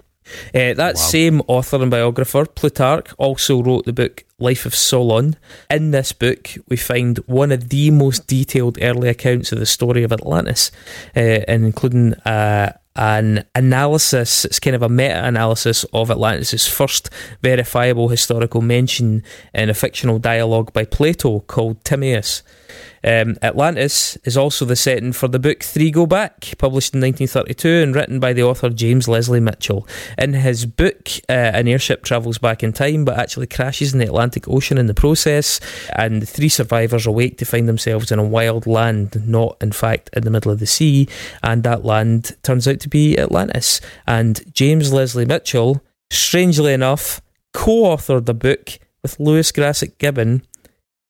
Uh, that same author and biographer, Plutarch, also wrote the book Life of Solon. In this book, we find one of the most detailed early accounts of the story of Atlantis, uh, and including uh, an analysis, it's kind of a meta analysis of Atlantis' first verifiable historical mention in a fictional dialogue by Plato called Timaeus. Um, Atlantis is also the setting for the book Three Go Back, published in 1932 and written by the author James Leslie Mitchell. In his book, uh, an airship travels back in time but actually crashes in the Atlantic Ocean in the process, and the three survivors awake to find themselves in a wild land, not in fact in the middle of the sea, and that land turns out to be Atlantis. And James Leslie Mitchell, strangely enough, co authored the book with Lewis Grassic Gibbon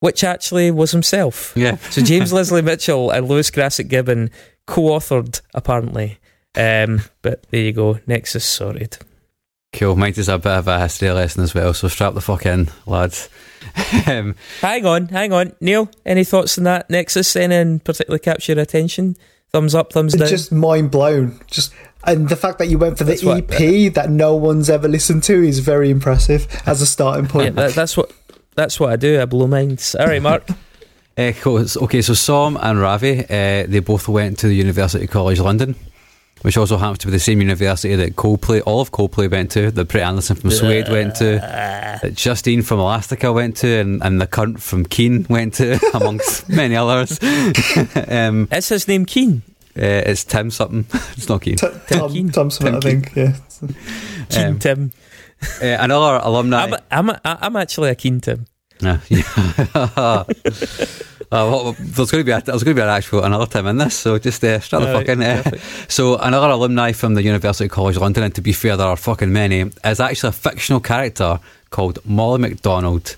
which actually was himself. Yeah. So James Leslie Mitchell and Lewis Grassic Gibbon co-authored apparently. Um, but there you go. Nexus sorted. Cool. Mine is a bit of a history lesson as well, so strap the fuck in, lads. um, Hang on, hang on, Neil. Any thoughts on that Nexus? Any in particular capture your attention? Thumbs up, thumbs down. Just mind blown. Just and the fact that you went for the That's what- EP that no one's ever listened to is very impressive as a starting yeah, point. that, that's what that's what I do. I blow minds. All right, Mark. eh, cool. Okay, so Som and Ravi, uh, they both went to the University College London, which also happens to be the same university that Coldplay, all of Coldplay went to, that Brett Anderson from Suede went to, that Justine from Elastica went to, and, and the cunt from Keane went to, amongst many others. um, Is his name Keen? uh, it's Tim something. it's not Keane. T- Keane. Tom, Tom Smith, I think. Yeah. Keane Um, Tim. Uh, another alumni. I'm, I'm, I'm actually a Keen Tim. Yeah. uh, well, there's going to be a, there's going to be an actual another time in this, so just uh, start the fucking. Uh, so another alumni from the University College London, and to be fair, there are fucking many. Is actually a fictional character called Molly MacDonald,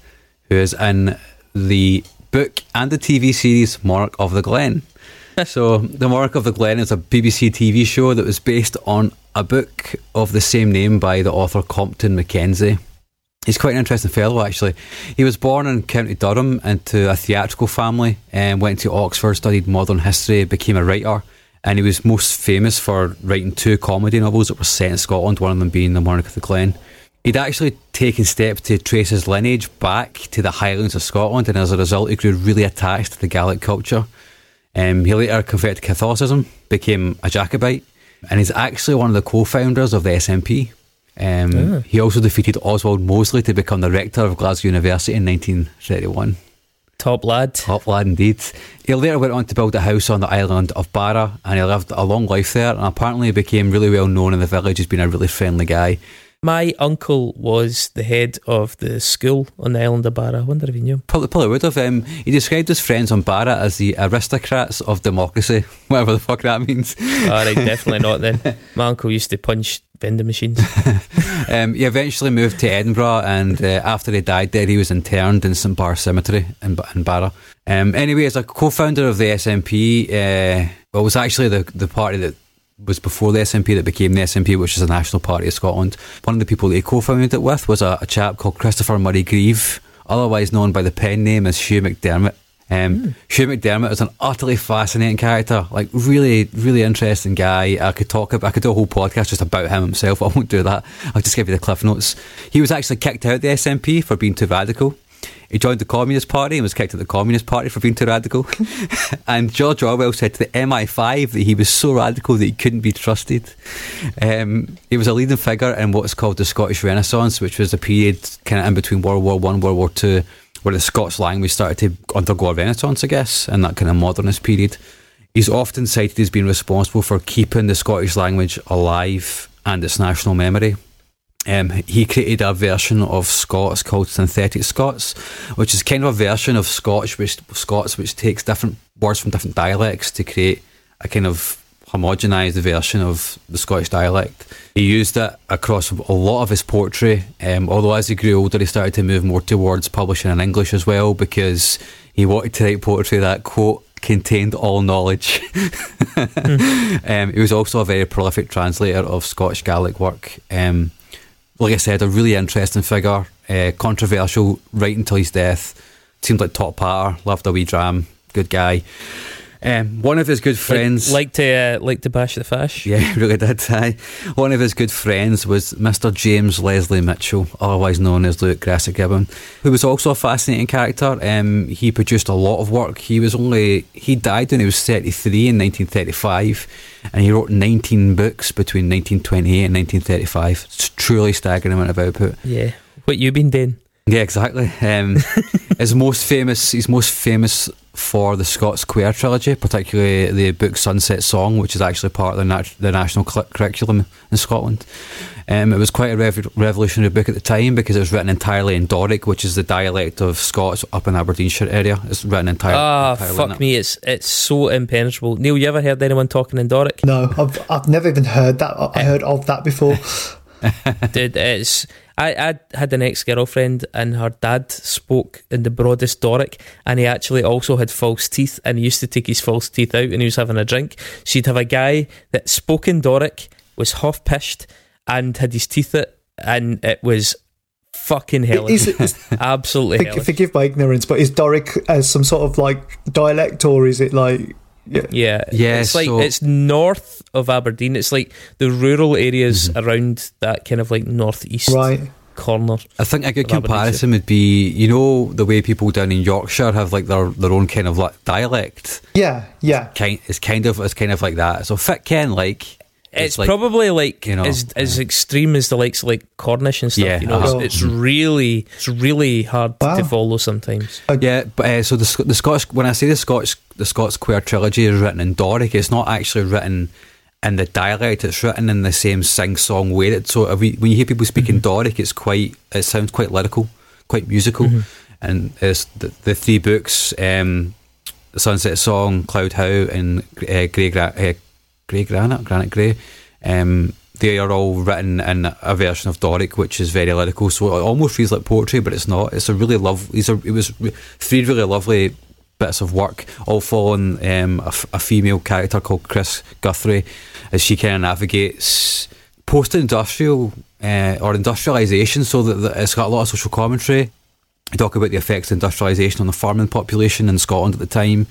who is in the book and the TV series Monarch of the Glen. so the Monarch of the Glen is a BBC TV show that was based on a book of the same name by the author Compton Mackenzie. He's quite an interesting fellow, actually. He was born in County Durham into a theatrical family and went to Oxford, studied modern history, became a writer. And he was most famous for writing two comedy novels that were set in Scotland, one of them being The Monarch of the Glen. He'd actually taken steps to trace his lineage back to the Highlands of Scotland, and as a result, he grew really attached to the Gaelic culture. Um, he later converted to Catholicism, became a Jacobite, and he's actually one of the co-founders of the SNP. Um, He also defeated Oswald Mosley to become the rector of Glasgow University in 1931. Top lad. Top lad indeed. He later went on to build a house on the island of Barra and he lived a long life there and apparently became really well known in the village as being a really friendly guy. My uncle was the head of the school on the island of Barra. I wonder if you knew him. Probably, probably would have. Um, he described his friends on Barra as the aristocrats of democracy, whatever the fuck that means. All right, definitely not then. My uncle used to punch vending machines. Um, he eventually moved to Edinburgh, and uh, after he died there, he was interned in St Bar Cemetery in, in Barra. Um, anyway, as a co-founder of the SNP, uh, well, it was actually the the party that was before the SNP that became the SNP, which is the National Party of Scotland. One of the people that he co-founded it with was a, a chap called Christopher Murray Grieve, otherwise known by the pen name as Hugh MacDiarmid. Um, Hugh MacDiarmid is an utterly fascinating character, like really, really interesting guy. I could talk about, I could do a whole podcast just about him himself. I won't do that. I'll just give you the cliff notes. He was actually kicked out of the SNP for being too radical. He joined the Communist Party and was kicked out of the Communist Party for being too radical. and George Orwell said to the MI5 that he was so radical that he couldn't be trusted. Um, he was a leading figure in what's called the Scottish Renaissance, which was a period kind of in between World War One, World War Two, where the Scots language started to undergo a renaissance, I guess, in that kind of modernist period. He's often cited as being responsible for keeping the Scottish language alive and its national memory. Um, he created a version of Scots called Synthetic Scots, which is kind of a version of Scotch which Scots which takes different words from different dialects to create a kind of homogenised version of the Scottish dialect. He used it across a lot of his poetry, um, although as he grew older, he started to move more towards publishing in English as well because he wanted to write poetry that, quote, contained all knowledge. um, he was also a very prolific translator of Scottish Gaelic work. Um, like I said, a really interesting figure, uh, controversial right until his death. Seemed like top patter, loved a wee dram, good guy. Um, one of his good friends, like, like to uh, like to bash the fash. yeah, he really did. Aye. One of his good friends was Mr. James Leslie Mitchell, otherwise known as Lewis Grassic Gibbon, who was also a fascinating character. Um, he produced a lot of work. He was only he died when he was 33 in 1935, and he wrote 19 books between 1928 and 1935. It's truly staggering amount of output. Yeah. What you been doing? Yeah, exactly. Um, his most famous, he's most famous for the Scots Quair trilogy, particularly the book Sunset Song, which is actually part of the, nat- the national cl- curriculum in Scotland. Um, it was quite a rev- revolutionary book at the time because it was written entirely in Doric, which is the dialect of Scots up in Aberdeenshire area. It's written entirely. Ah, entirely in fuck it. me, it's it's so impenetrable. Neil, you ever heard anyone talking in Doric? No, I've, I've never even heard that. I heard of that before. Dude, it's I, I had an ex girlfriend and her dad spoke in the broadest Doric and he actually also had false teeth and he used to take his false teeth out when he was having a drink. So you'd have a guy that spoke in Doric, was half pished and had his teeth out and it was fucking hellish. Is, is, Absolutely for- hellish. forgive my ignorance, but is Doric as some sort of like dialect or is it like. Yeah. Yeah, Yeah, It's like so- it's north of Aberdeen. It's like the rural areas Mm-hmm. around that kind of like northeast Right. corner. I think a good of Aberdeenshire. comparison would be, you know, the way people down in Yorkshire have like their, their own kind of like dialect. Yeah, yeah. Kind, it's kind of it's kind of like that. So Fit Ken like It's, like, probably like you know, as as extreme as the likes of like Cornish and stuff. Yeah, you know, uh-huh. it's, it's really it's really hard Wow. to follow sometimes. Yeah, but uh, so the Sc- the Scottish when I say the Scots the Scots Quair trilogy is written in Doric, it's not actually written in the dialect. It's written in the same sing song way. That so if we, when you hear people speaking Doric, it's quite it sounds quite lyrical, quite musical, and it's the, the three books, um, the Sunset Song, Cloud Howe, and uh, Grey Gra- uh, Grey Granite, Granite Grey. Um, they are all written in a version of Doric, which is very lyrical. So it almost feels like poetry, but it's not. It's a really love. These are it was three really lovely bits of work, all following um, a, f- a female character called Chris Guthrie, as she kind of navigates post-industrial uh, or industrialisation. So that, that it's got a lot of social commentary. We talk about the effects of industrialisation on the farming population in Scotland at the time,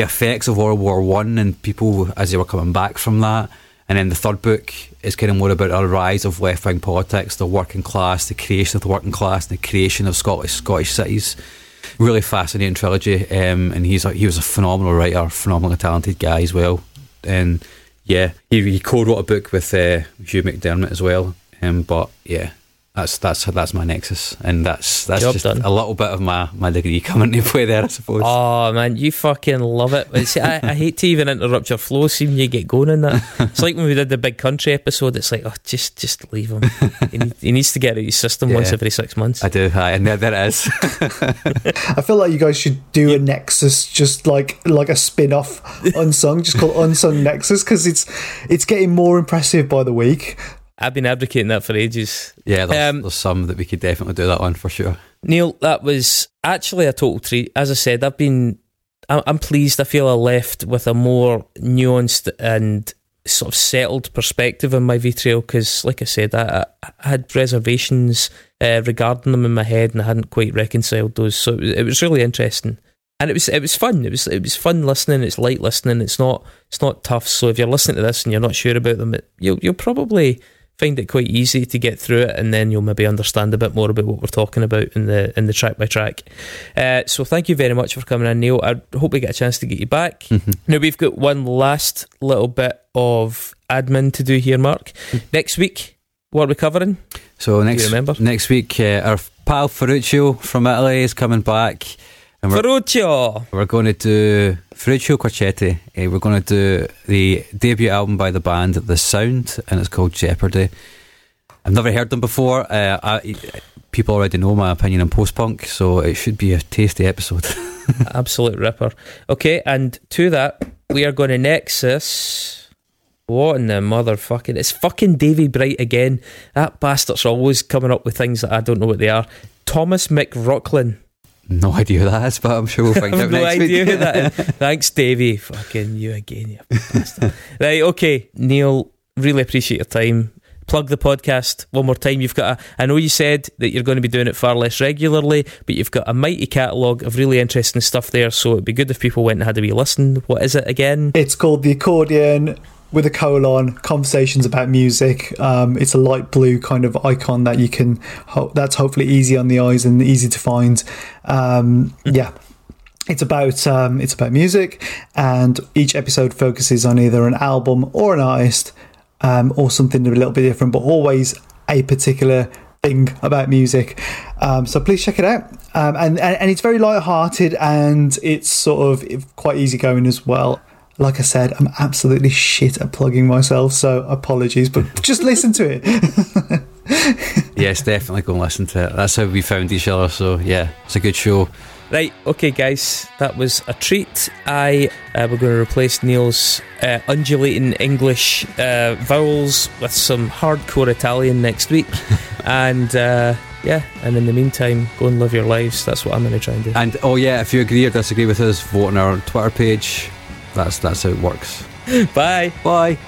the effects of World War One and people as they were coming back from that, And then the third book is kind of more about a rise of left wing politics, the working class, the creation of the working class, the creation of Scottish Scottish cities. Really fascinating trilogy, um, and he's a, he was a phenomenal writer, phenomenally talented guy as well. And yeah, he, he co-wrote a book with uh, Hugh MacDiarmid as well. Um, but yeah, that's that's that's my nexus, and that's that's Job just done. a little bit of my, my degree coming into play there, I suppose. Oh man, you fucking love it. See, I, I hate to even interrupt your flow. Seeing you get going in that. It's like when we did the big country episode. It's like, oh, just just leave him. he, need- he needs to get out of his system once every six months. I do, aye, and there, there it is. I feel like you guys should do a Nexus, just like like a spin off unsung, just called Unsung Nexus, because it's it's getting more impressive by the week. I've been advocating that for ages. yeah, there's, Um, there's some that we could definitely do that one for sure. Neil, that was actually a total treat. As I said, I've been, I'm, pleased. I feel I left with a more nuanced and sort of settled perspective on my Vitriol because, like I said, I, I I had reservations uh, regarding them in my head and I hadn't quite reconciled those. So it was, it was really interesting. And it was it was fun. It was it was fun listening. It's light listening. It's not it's not tough. So if you're listening to this and you're not sure about them, it, you'll you'll probably find it quite easy to get through it, and then you'll maybe understand a bit more about what we're talking about in the in the track by track. Uh, so thank you very much for coming in, Neil. I hope we get a chance to get you back. Now we've got one last little bit of admin to do here, Mark. Next week, what are we covering? So next remember? next week, uh, our pal Ferruccio from Italy is coming back, and we're, Ferruccio. we're going to do Ferruccio Quarchetti. Uh, we're going to do the debut album by the band The Sound, and it's called Jeopardy. I've never heard them before. Uh, I, people already know my opinion on post punk, so it should be a tasty episode. Absolute ripper. Okay, and to that, we are going to Nexus. What in the motherfucking. It's fucking Davy Bright again. That bastard's always coming up with things that I don't know what they are. Thomas McRocklin. No idea who that is, but I'm sure we'll find I out have no next idea week. who that is. Thanks, Davy. Fucking you again, you bastard. right, okay. Neil, really appreciate your time. Plug the podcast one more time. You've got a, I know you said that you're going to be doing it far less regularly, but you've got a mighty catalogue of really interesting stuff there. So it'd be good if people went and had a wee listen. What is it again? It's called The Accordion with a colon, Conversations About Music. Um, it's a light blue kind of icon that you can, ho- that's hopefully easy on the eyes and easy to find. Um, yeah. It's about um, it's about music, and each episode focuses on either an album or an artist, um, or something a little bit different, but always a particular thing about music. Um, so please check it out. Um, and, and and it's very light-hearted, and it's sort of quite easygoing as well. Like I said, I'm absolutely shit at plugging myself, so apologies, but just listen to it. yes, definitely go and listen to it. That's how we found each other. So yeah, it's a good show. Right, okay, guys, that was a treat. I uh, we're going to replace Neil's uh, undulating English uh, vowels with some hardcore Italian next week, and uh, yeah, and in the meantime, go and live your lives. That's what I'm going to try and do. And oh yeah, if you agree or disagree with us, vote on our Twitter page. That's that's how it works. Bye. Bye.